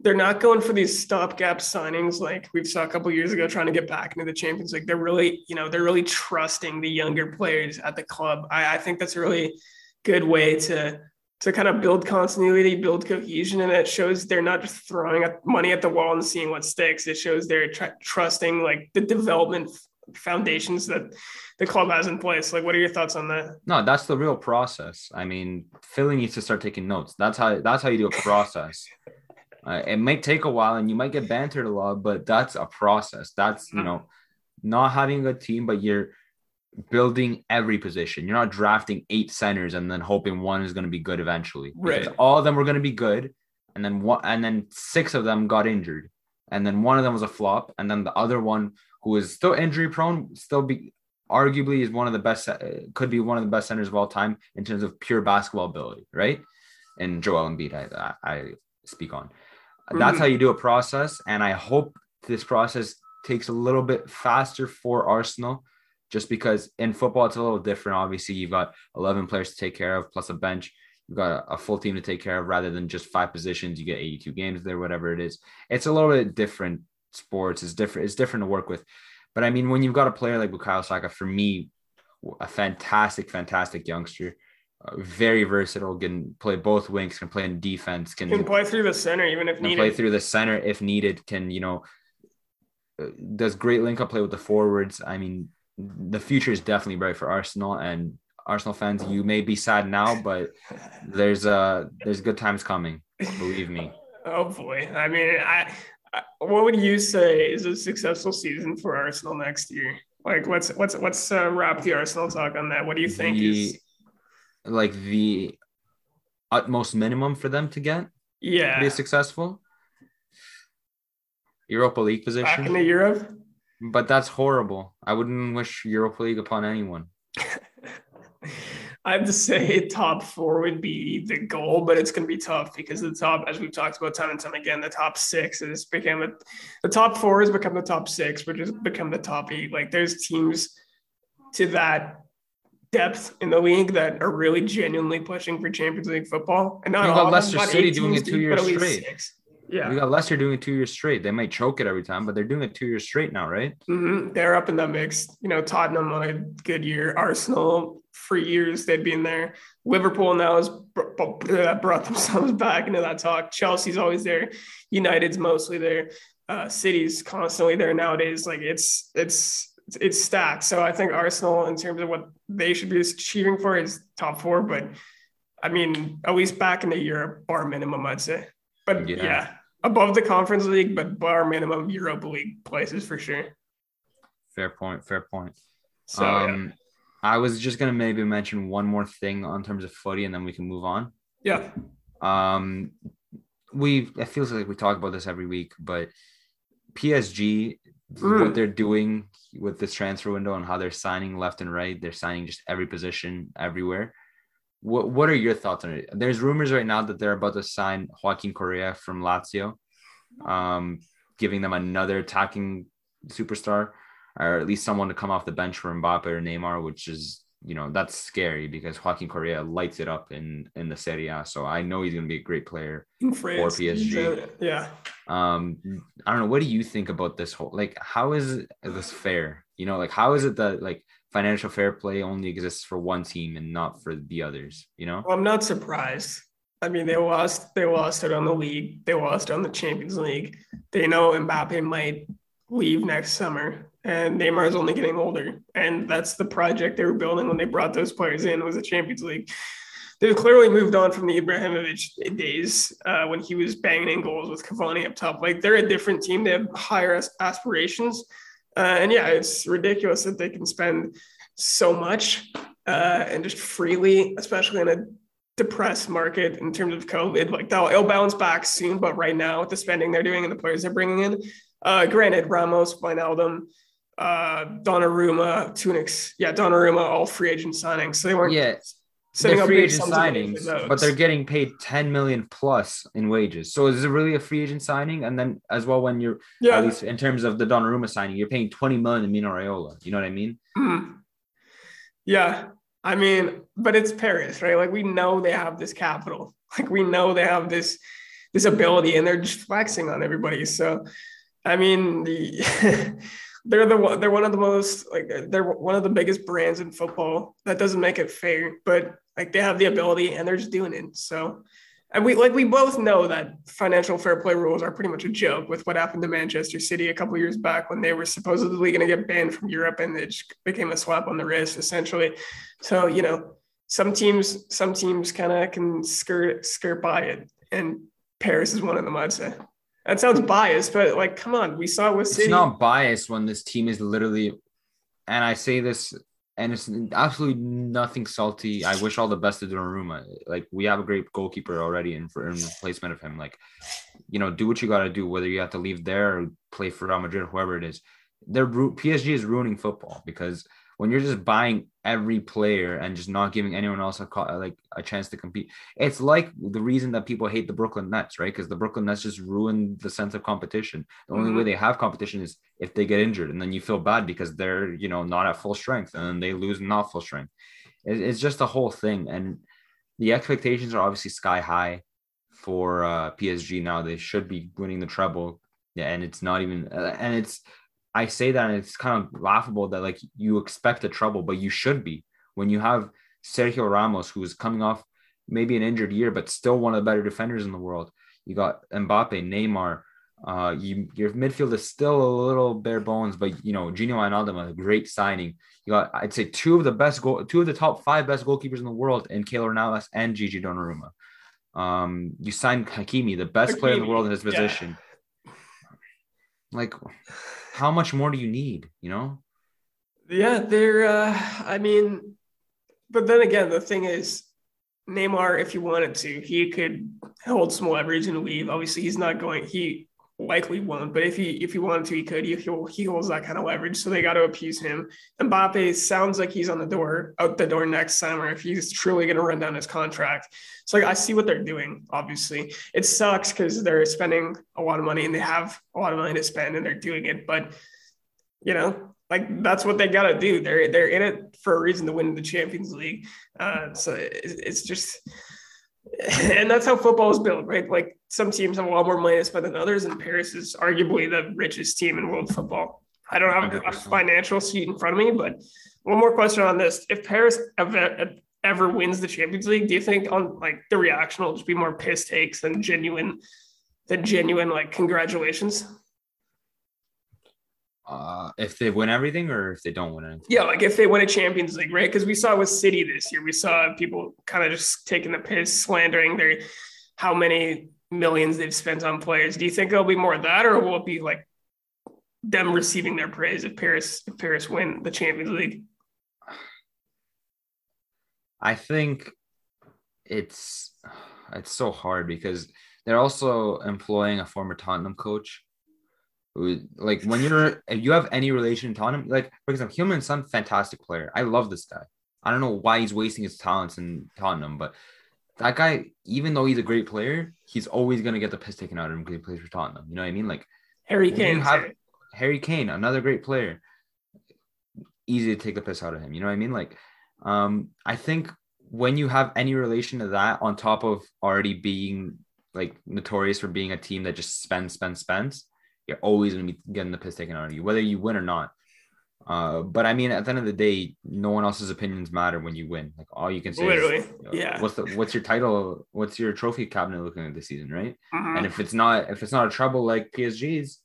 Speaker 2: They're not going for these stopgap signings like we saw a couple years ago, trying to get back into the Champions League. They're really, you know, they're really trusting the younger players at the club. I, I think that's a really good way to to kind of build continuity, build cohesion, and it shows they're not just throwing money at the wall and seeing what sticks. It shows they're tr- trusting like the development foundations that the club has in place. Like, what are your thoughts on that?
Speaker 1: No, that's the real process. I mean, Philly needs to start taking notes. That's how that's how you do a process. Uh, it might take a while, and you might get bantered a lot, but that's a process. That's you know, not having a team, but you're building every position. You're not drafting eight centers and then hoping one is going to be good eventually.
Speaker 2: Right.
Speaker 1: All of them were going to be good, and then one, and then six of them got injured, and then one of them was a flop, and then the other one who is still injury prone, still be arguably is one of the best, uh, could be one of the best centers of all time in terms of pure basketball ability, right? And Joel Embiid, I, I speak on. Mm-hmm. That's how you do a process, and I hope this process takes a little bit faster for Arsenal just because in football it's a little different. Obviously, you've got 11 players to take care of plus a bench. You've got a, full team to take care of rather than just five positions. You get 82 games there, whatever it is. It's a little bit different sports. It's different. It's different to work with. But I mean, when you've got a player like Bukayo Saka, for me, a fantastic, fantastic youngster, uh, very versatile, can play both wings, can play in defense, can,
Speaker 2: can play through the center even if needed.
Speaker 1: Play through the center if needed. Can you know uh, does great link up play with the forwards. I mean, the future is definitely bright for Arsenal and Arsenal fans. You may be sad now, but there's uh there's good times coming. Believe me.
Speaker 2: Hopefully, I mean, I, I, what would you say is a successful season for Arsenal next year? Like, what's what's what's uh, wrap the Arsenal talk on that? What do you think the, is
Speaker 1: like the utmost minimum for them to get?
Speaker 2: Yeah,
Speaker 1: to be successful. Europa League position.
Speaker 2: Back in the Europe.
Speaker 1: But that's horrible. I wouldn't wish Europa League upon anyone.
Speaker 2: I have to say top four would be the goal, but it's going to be tough because the top, as we've talked about time and time again, the top six has become a, the top four has become the top six, which has become the top eight. Like there's teams to that depth in the league that are really genuinely pushing for Champions League football, and not
Speaker 1: you
Speaker 2: all.
Speaker 1: Leicester City doing it two years straight.
Speaker 2: Six. Yeah.
Speaker 1: We got Leicester doing it two years straight. They might choke it every time, but they're doing it two years straight now, right?
Speaker 2: Mm-hmm. They're up in that mix. You know, Tottenham on a good year. Arsenal for years they've been there. Liverpool now has brought themselves back into that talk. Chelsea's always there. United's mostly there. Uh, City's constantly there nowadays. Like it's it's it's stacked. So I think Arsenal, in terms of what they should be achieving for, is top four. But I mean, at least back in the Europe, bar minimum, I'd say. But yeah. yeah, above the Conference League, but bar minimum Europa League places for sure.
Speaker 1: Fair point. Fair point. So um, yeah. I was just gonna maybe mention one more thing on terms of footy, and then we can move on.
Speaker 2: Yeah.
Speaker 1: Um, we it feels like we talk about this every week, but PSG, mm. what they're doing with this transfer window and how they're signing left and right, they're signing just every position everywhere. What What are your thoughts on it? There's rumors right now that they're about to sign Joaquin Correa from Lazio, um, giving them another attacking superstar, or at least someone to come off the bench for Mbappe or Neymar, which is you know that's scary because Joaquin Correa lights it up in in the Serie A. So I know he's going to be a great player for PSG.
Speaker 2: Yeah.
Speaker 1: Um, I don't know. What do you think about this whole like? How is this fair? You know, like how is it that like financial fair play only exists for one team and not for the others? You know.
Speaker 2: Well, I'm not surprised. I mean, they lost. They lost it on the league. They lost on the Champions League. They know Mbappe might leave next summer and Neymar is only getting older. And that's the project they were building when they brought those players in was the Champions League. They've clearly moved on from the Ibrahimovic days uh, when he was banging in goals with Cavani up top. Like they're a different team. They have higher aspirations. Uh, and yeah, it's ridiculous that they can spend so much uh, and just freely, especially in a depressed market in terms of COVID. Like they'll it'll bounce back soon, but right now with the spending they're doing and the players they're bringing in, uh, granted, Ramos, Wijnaldum, uh, Donnarumma, Tunix, yeah, Donnarumma, all free agent signings. So they weren't
Speaker 1: yeah. They're free agent signings, but they're getting paid 10 million plus in wages. So is it really a free agent signing? And then as well, when you're yeah. at least in terms of the Donnarumma signing, you're paying 20 million to Mino Raiola. You know what I mean?
Speaker 2: Mm. Yeah. I mean, but it's Paris, right? Like we know they have this capital. Like we know they have this this ability and they're just flexing on everybody. So I mean, the they're the they're one of the most like they're one of the biggest brands in football. That doesn't make it fair, but like they have the ability and they're just doing it. So, and we like we both know that financial fair play rules are pretty much a joke with what happened to Manchester City a couple years back when they were supposedly going to get banned from Europe and it just became a slap on the wrist essentially. So you know, some teams some teams kind of can skirt skirt by it, and Paris is one of them. I'd say. That sounds biased, but like, come on, we saw with City.
Speaker 1: It's not biased when this team is literally, and I say this, and it's absolutely nothing salty. I wish all the best to Donnarumma. Like, we have a great goalkeeper already, and for in replacement of him, like, you know, do what you got to do, whether you have to leave there or play for Real Madrid, whoever it is. They're PSG is ruining football because when you're just buying every player and just not giving anyone else a like a chance to compete. It's like the reason that people hate the Brooklyn Nets, right? Because the Brooklyn Nets just ruin the sense of competition. The only mm-hmm. way they have competition is if they get injured, and then you feel bad because they're you know not at full strength, and then they lose not full strength. it's just a whole thing, and the expectations are obviously sky high for uh, PSG now. They should be winning the treble, yeah, and it's not even, uh, and it's I say that and it's kind of laughable that like you expect the trouble, but you should be when you have Sergio Ramos, who is coming off maybe an injured year, but still one of the better defenders in the world. You got Mbappe, Neymar. Uh, you your midfield is still a little bare bones, but you know Gino Wijnaldum, a great signing. You got I'd say two of the best goal, two of the top five best goalkeepers in the world, in Keylor Navas and Gigi Donnarumma. Um, you signed Hakimi, the best Hakimi, player in the world in his position. Yeah. Like how much more do you need? You know?
Speaker 2: Yeah, they're. Uh, I mean, but then again, the thing is, Neymar, if he wanted to, he could hold some leverage and leave. Obviously, he's not going. He likely won't, but if he if he wanted to, he could. He, he holds that kind of leverage, so they got to appease him. Mbappe sounds like he's on the door, out the door next summer if he's truly going to run down his contract. So like I see what they're doing. Obviously, it sucks because they're spending a lot of money and they have a lot of money to spend and they're doing it, but you know. Like that's what they got to do. They're they're in it for a reason to win the Champions League. Uh, so it's just and that's how football is built, right? Like some teams have a lot more money to spend than others, and Paris is arguably the richest team in world football. I don't have 100%. a financial sheet in front of me, but one more question on this: If Paris ever, ever wins the Champions League, do you think on like the reaction will just be more piss takes than genuine, than genuine like congratulations?
Speaker 1: Uh, if they win everything or if they don't win anything.
Speaker 2: Yeah, like if they win a Champions League, right? Because we saw with City this year, we saw people kind of just taking the piss, slandering their how many millions they've spent on players. Do you think it'll be more of that, or will it be like them receiving their praise if Paris if Paris win the Champions League?
Speaker 1: I think it's it's so hard because they're also employing a former Tottenham coach. Like when you're if you have any relation to Tottenham, like for example, Heung-min Son, fantastic player. I love this guy. I don't know why he's wasting his talents in Tottenham, but that guy, even though he's a great player, he's always gonna get the piss taken out of him because he plays for Tottenham. You know what I mean? Like
Speaker 2: Harry Kane.
Speaker 1: Have, Harry Kane, another great player. Easy to take the piss out of him. You know what I mean? Like, um, I think when you have any relation to that, on top of already being like notorious for being a team that just spends, spends, spends, you're always going to be getting the piss taken out of you, whether you win or not. Uh, but I mean, at the end of the day, no one else's opinions matter when you win. Like all you can say,
Speaker 2: literally,
Speaker 1: is,
Speaker 2: yeah.
Speaker 1: What's the what's your title? What's your trophy cabinet looking at this season, right?
Speaker 2: Mhm.
Speaker 1: And if it's not if it's not a trouble like PSG's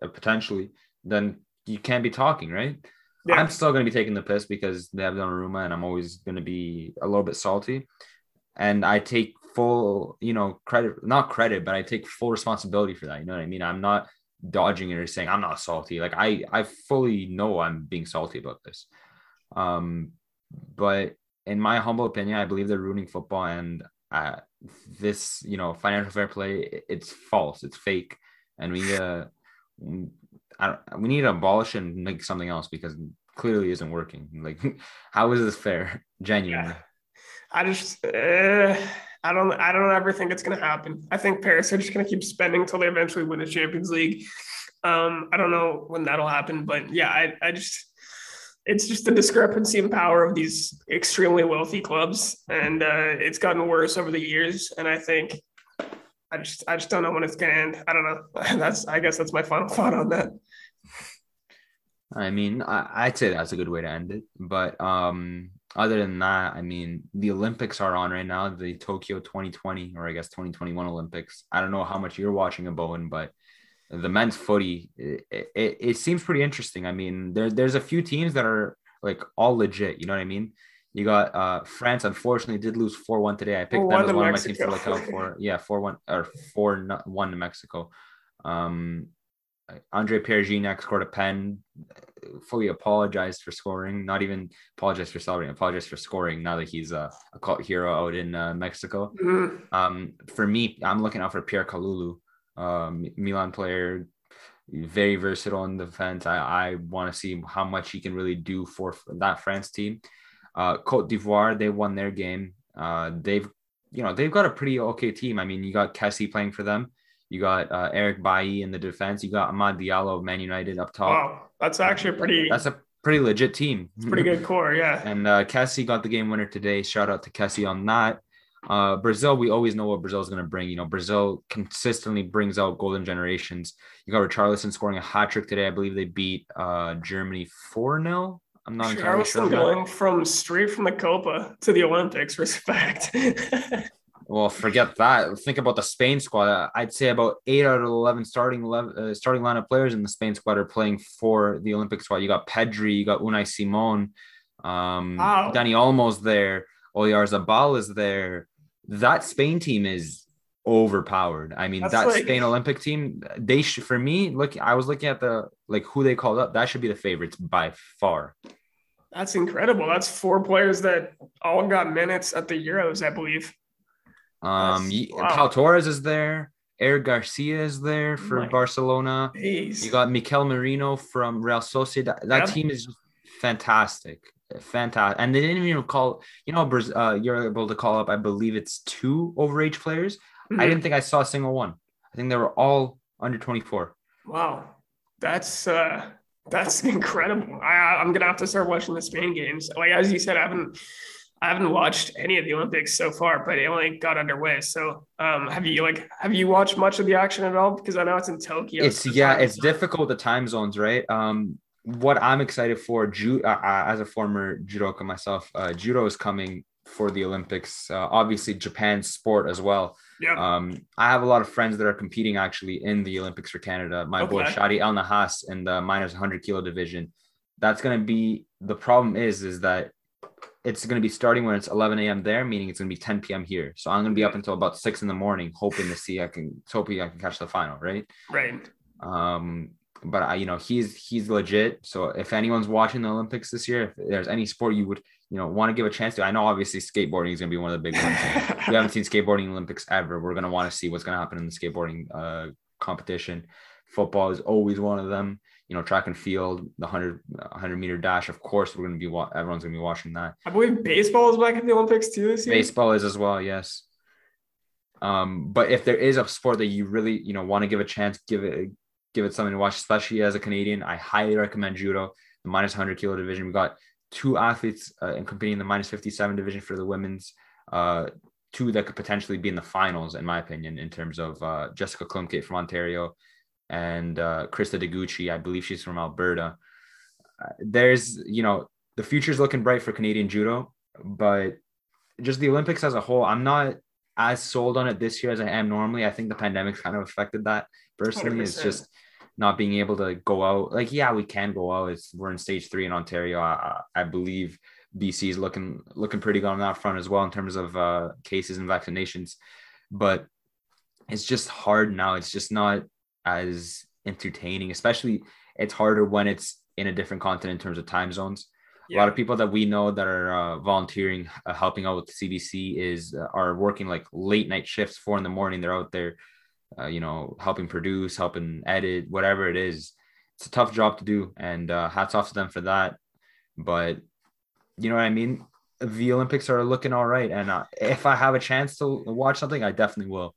Speaker 1: potentially, then you can't be talking, right?
Speaker 2: Yeah.
Speaker 1: I'm still going to be taking the piss because they have Donnarumma, and I'm always going to be a little bit salty. And I take full, you know, credit, not credit, but I take full responsibility for that. You know what I mean? I'm not dodging it or saying I'm not salty. Like I, I fully know I'm being salty about this. Um, but in my humble opinion, I believe they're ruining football, and uh, this, you know, financial fair play, it's false, it's fake, and we need to, we need to abolish and make something else because clearly isn't working. Like, how is this fair? Genuinely.
Speaker 2: Yeah. I just, uh, I don't, I don't ever think it's to happen. I think Paris are just to keep spending until they eventually win the Champions League. Um, I don't know when that'll happen, but yeah, I, I just, it's just the discrepancy in power of these extremely wealthy clubs, and uh, it's gotten worse over the years. And I think, I just, I just don't know when it's to end. I don't know. That's, I guess, that's my final thought on that.
Speaker 1: I mean, I, I'd say that's a good way to end it. But um, other than that, I mean, the Olympics are on right now, the Tokyo 2020 or I guess 2021 Olympics. I don't know how much you're watching a Bowen, but the men's footy, it, it, it seems pretty interesting. I mean, there, there's a few teams that are like all legit. You know what I mean? You got uh, France. Unfortunately, did lose four one today. I picked them as one of my teams to look out for. Yeah, four one or four one to Mexico. Um, Andre Pierre Gignac scored a pen. Fully apologized for scoring. Not even apologized for celebrating. Apologized for scoring. Now that he's a, a cult hero out in uh, Mexico.
Speaker 2: Mhm.
Speaker 1: Um, for me, I'm looking out for Pierre Kalulu, um, Milan player, very versatile in defense. I, I want to see how much he can really do for that France team. Uh, Cote d'Ivoire, they won their game. Uh, they've, you know, they've got a pretty okay team. I mean, you got Kessie playing for them. You got uh, Eric Bailly in the defense. You got Amad Diallo of Man United up top.
Speaker 2: Wow, that's actually a pretty,
Speaker 1: That's a pretty legit team.
Speaker 2: pretty good core. Yeah.
Speaker 1: And uh, Kessie got the game winner today. Shout out to Kessie on that. Uh, Brazil, we always know what Brazil is going to bring. You know, Brazil consistently brings out golden generations. You got Richarlison scoring a hat trick today. I believe they beat uh, Germany 4 0. I'm not entirely sure.
Speaker 2: Charleston
Speaker 1: of that.
Speaker 2: going from straight from the Copa to the Olympics. Respect.
Speaker 1: Well, forget that. Think about the Spain squad. I'd say about eight out of eleven starting 11, uh, starting lineup players in the Spain squad are playing for the Olympic squad. You got Pedri, you got Unai Simon, um,
Speaker 2: Wow.
Speaker 1: Dani Olmo's there, Oyarzabal is there. That Spain team is overpowered. I mean,
Speaker 2: That's
Speaker 1: that
Speaker 2: like-
Speaker 1: Spain Olympic team, they should for me. Look, I was looking at the like who they called up. That should be the favorites by far.
Speaker 2: That's incredible. That's four players that all got minutes at the Euros, I believe.
Speaker 1: Um,
Speaker 2: wow.
Speaker 1: Pau Torres is there. Eric Garcia is there for
Speaker 2: My
Speaker 1: Barcelona.
Speaker 2: Jeez.
Speaker 1: You got Mikel Merino from Real Sociedad. That team is just fantastic, fantastic. And they didn't even call. You know, uh, you're able to call up. I believe it's two overage players. I
Speaker 2: Mhm.
Speaker 1: didn't think I saw a single one. I think they were all under 24.
Speaker 2: Wow, that's uh, that's incredible. I, I'm gonna have to start watching the Spain games. Like as you said, I haven't I haven't watched any of the Olympics so far, but it only got underway. So, um, have you like have you watched much of the action at all? Because I know it's in Tokyo.
Speaker 1: It's yeah, it's
Speaker 2: zone.
Speaker 1: difficult the time zones, right? Um, what I'm excited for, ju- uh, uh, as a former judoka myself, uh, judo is coming for the Olympics. Uh, obviously, Japan's sport as well.
Speaker 2: Yeah.
Speaker 1: Um, I have a lot of friends that are competing actually in the Olympics for Canada. My boy Shadi El Nahas in the minus 100 kilo division. That's going to be the problem is is that it's going to be starting when it's 11 a.m. there, meaning it's going to be 10 p.m. here. So I'm going to be up until about six in the morning, hoping to see I can hoping I can catch the final, right?
Speaker 2: Right.
Speaker 1: Um, but I, you know, he's he's legit. So if anyone's watching the Olympics this year, if there's any sport you would, you know, want to give a chance to, I know obviously skateboarding is going to be one of the big ones. we haven't seen skateboarding Olympics ever, we're going to want to see what's going to happen in the skateboarding uh, competition. Football is always one of them. You know, track and field, the 100, 100 meter dash. Of course, we're going to be wa- everyone's going to be watching that.
Speaker 2: I believe baseball is back in the Olympics too this year.
Speaker 1: Baseball is as well, yes. Um, but if there is a sport that you really, you know, want to give a chance, give it give it something to watch, especially as a Canadian, I highly recommend judo, the minus 100 kilo division. We got two athletes uh, in competing in the minus 57 division for the women's, uh, two that could potentially be in the finals, in my opinion, in terms of uh, Jessica Klimkait from Ontario and uh, Christa Deguchi. I believe she's from Alberta. There's, you know, the future's looking bright for Canadian judo, but just the Olympics as a whole, I'm not as sold on it this year as I am normally. I think the pandemic kind of affected that personally. It's
Speaker 2: 100%.
Speaker 1: just not being able to go out. Like, yeah, we can go out. It's we're in stage three in Ontario. I, I I believe BC is looking looking pretty good on that front as well in terms of uh, cases and vaccinations, but it's just hard now. It's just not as entertaining. Especially, it's harder when it's in a different continent in terms of time zones. A lot of people that we know that are uh, volunteering uh, helping out with the cdc is uh, are working like late night shifts four in the morning they're out there uh, you know helping produce helping edit whatever it is. It's a tough job to do and uh, hats off to them for that. But you know what i mean? The olympics are looking all right and uh, if i have a chance to watch something i definitely will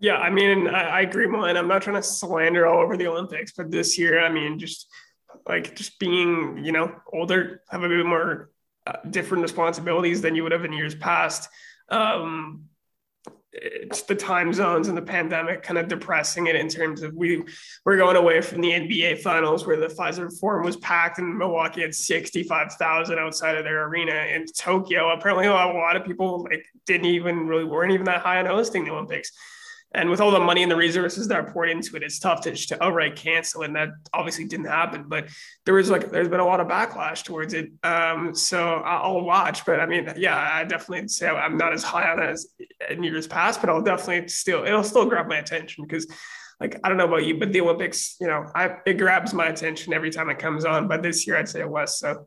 Speaker 2: Yeah, I mean, I, I agree, Milan. I'm not trying to slander all over the Olympics, but this year, I mean, just like just being, you know, older, have a bit more uh, different responsibilities than you would have in years past. Um, it's the time zones and the pandemic kind of depressing it in terms of we we're going away from the NBA finals where the Fiserv Forum was packed and Milwaukee had 65,000 outside of their arena in Tokyo. Apparently a lot, a lot of people like didn't even really weren't even that high on hosting the Olympics. And with all the money and the resources that are poured into it, it's tough to, to outright cancel. And that obviously didn't happen. But there was like, there's been a lot of backlash towards it. Um, so I'll watch. But I mean, yeah, I definitely say I'm not as high on it as in years past, but I'll definitely still, it'll still grab my attention because, like, I don't know about you, but the Olympics, you know, I, it grabs my attention every time it comes on. But this year, I'd say it was. So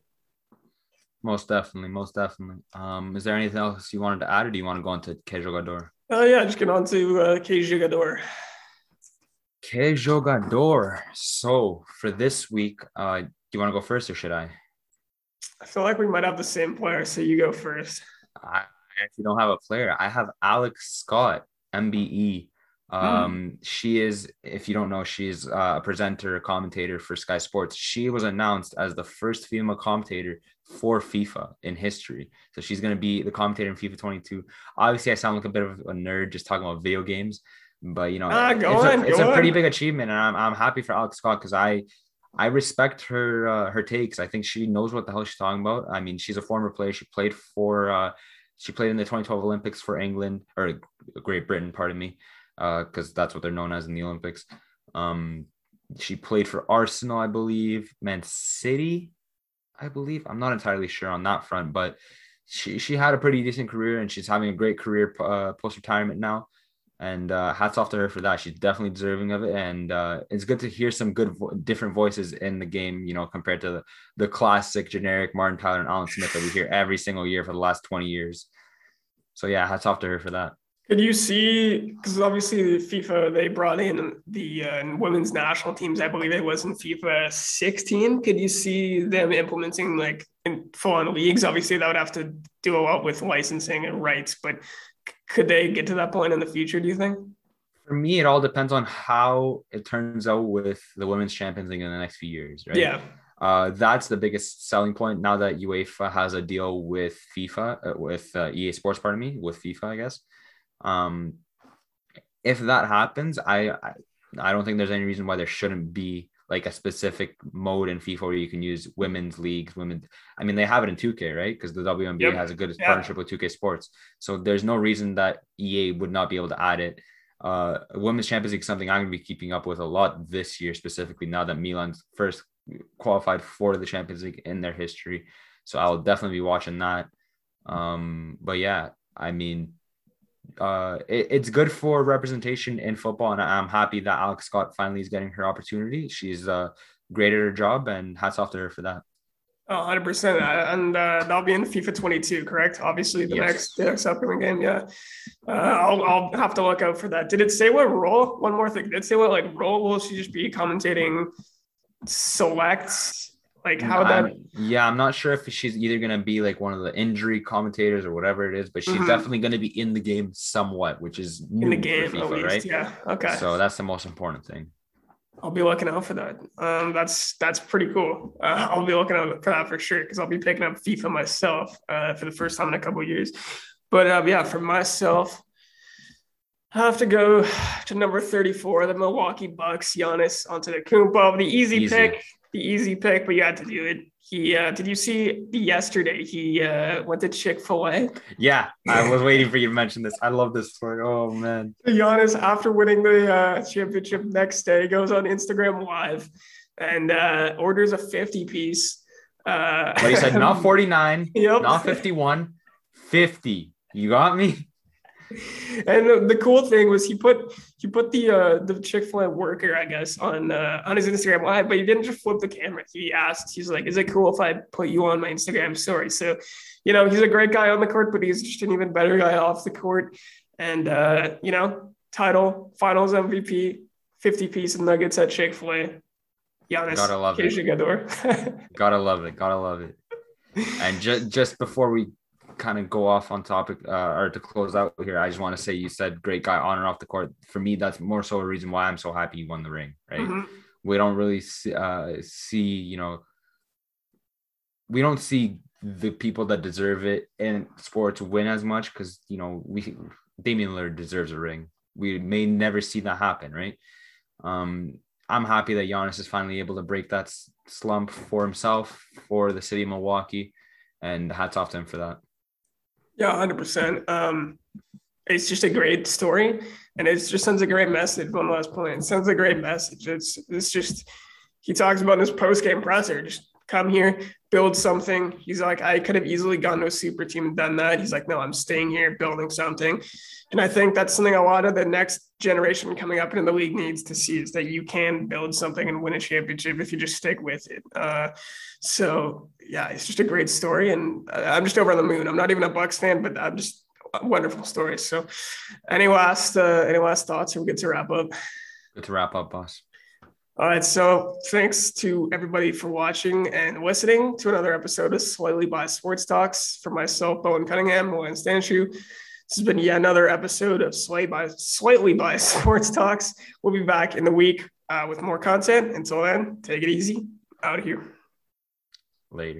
Speaker 1: most definitely most definitely um is there anything else you wanted to add or do you want to go into que jogador
Speaker 2: Oh yeah, just get on to uh,
Speaker 1: que jogador so for this week uh do you want to go first or should i
Speaker 2: I feel like we might have the same player, so you go first.
Speaker 1: I actually don't have a player. I have Alex Scott, MBE. Um, she is, if you don't know, she's uh, a presenter, a commentator for Sky Sports. She was announced as the first female commentator for FIFA in history. So she's going to be the commentator in FIFA 22. Obviously, I sound like a bit of a nerd just talking about video games, but you know,
Speaker 2: Ah,
Speaker 1: it's,
Speaker 2: on,
Speaker 1: a, it's a pretty
Speaker 2: on.
Speaker 1: big achievement, and I'm, I'm happy for Alex Scott because I I respect her uh, her takes. I think she knows what the hell she's talking about. I mean, she's a former player. She played for uh, she played in the 2012 Olympics for England or Great Britain, pardon me, because that's what they're known as in the Olympics. Um, she played for Arsenal, I believe, Man City, I believe. I'm not entirely sure on that front, but she she had a pretty decent career and she's having a great career uh, post retirement now. And uh, hats off to her for that. She's definitely deserving of it, and uh, it's good to hear some good, vo- different voices in the game. You know, compared to the, the classic generic Martin Tyler and Alan Smith that we hear every single year for the last twenty years. So yeah, hats off to her for that.
Speaker 2: Could you see? Because obviously, FIFA they brought in the uh, women's national teams. I believe it was in FIFA 16. Could you see them implementing like in full-on leagues? Obviously, that would have to do a lot with licensing and rights. But could they get to that point in the future? Do you think?
Speaker 1: For me, it all depends on how it turns out with the women's champions league in the next few years, right?
Speaker 2: Yeah.
Speaker 1: Uh, that's the biggest selling point now that UEFA has a deal with FIFA, uh, with uh, EA Sports, pardon me, with FIFA, I guess. Um, if that happens, I, I I don't think there's any reason why there shouldn't be like a specific mode in FIFA where you can use women's leagues, women. I mean, they have it in 2K, right? Because the WNBA yep. has a good yeah. partnership with 2K Sports. So there's no reason that EA would not be able to add it. Uh, women's Champions League is something I'm going to be keeping up with a lot this year, specifically now that Milan's first qualified for the Champions League in their history. So I'll definitely be watching that. Um, but yeah, I mean, uh, it, it's good for representation in football, and I'm happy that Alex Scott finally is getting her opportunity. She's uh, great at her job, and hats off to her for that.
Speaker 2: Oh, 100%. And uh, that'll be in FIFA 22, correct? Obviously, the yes. next the next upcoming game. Yeah. Uh, I'll, I'll have to look out for that. Did it say what role? One more thing. Did it say what like role will she just be commentating selects like how would that
Speaker 1: I'm, yeah i'm not sure if she's either going to be like one of the injury commentators or whatever it is but she's mm-hmm. definitely going to be in the game somewhat which is
Speaker 2: in the game FIFA, least, right yeah okay
Speaker 1: so that's the most important thing
Speaker 2: i'll be looking out for that um that's that's pretty cool uh, i'll be looking out for that for sure because i'll be picking up fifa myself uh, for the first time in a couple years but uh, yeah for myself I have to go to number 34, the Milwaukee Bucks, Giannis Antetokounmpo. The easy, easy. pick, the easy pick, but you had to do it. He uh, did you see yesterday? He uh, went to Chick Fil A.
Speaker 1: Yeah, I was waiting for you to mention this. I love this story. Oh man,
Speaker 2: Giannis after winning the uh, championship next day goes on Instagram Live and uh, orders a fifty piece.
Speaker 1: Uh, but he said not forty nine, yep. not fifty one, fifty. You got me
Speaker 2: and the, the, cool thing was he put he put the uh, the Chick Fil A worker, I guess, on uh, on his Instagram live, but he didn't just flip the camera. He asked, he's like, "Is it cool if I put you on my Instagram story?" So, you know, he's a great guy on the court, but he's just an even better guy off the court. And uh, you know, title, Finals MVP, fifty piece of nuggets at Chick Fil A. Giannis,
Speaker 1: gotta love it. gotta love it. Gotta love it. And just just before we kind of go off on topic uh, or to close out here, I just want to say you said great guy on and off the court. For me, that's more so a reason why I'm so happy he won the ring. Right? Mm-hmm. We don't really see, uh, see, you know, we don't see the people that deserve it in sports win as much because you know we Damian Lillard deserves a ring. We may never see that happen, right? Um, I'm happy that Giannis is finally able to break that slump for himself, for the city of Milwaukee, and hats off to him for that.
Speaker 2: Yeah, hundred um, percent. It's just a great story, and it just sends a great message. One last point, it sends a great message. It's it's just he talks about in his post game presser, just come here, build something. He's like, I could have easily gone to a super team and done that. He's like, no, I'm staying here, building something. And I think that's something a lot of the next generation coming up in the league needs to see is that you can build something and win a championship if you just stick with it. Uh, so yeah, it's just a great story, and I'm just over on the moon. I'm not even a Bucks fan, but I'm just a wonderful story. So, any last uh, any last thoughts, or we get to wrap up?
Speaker 1: Good to wrap up, boss.
Speaker 2: All right. So thanks to everybody for watching and listening to another episode of Slightly Biased Sports Talks. For myself, Bowen Cunningham, Milan Stanshu. This has been yet another episode of Slightly Biased, Slightly Biased Sports Talks. We'll be back in the week uh, with more content. Until then, take it easy. Out of here.
Speaker 1: Later.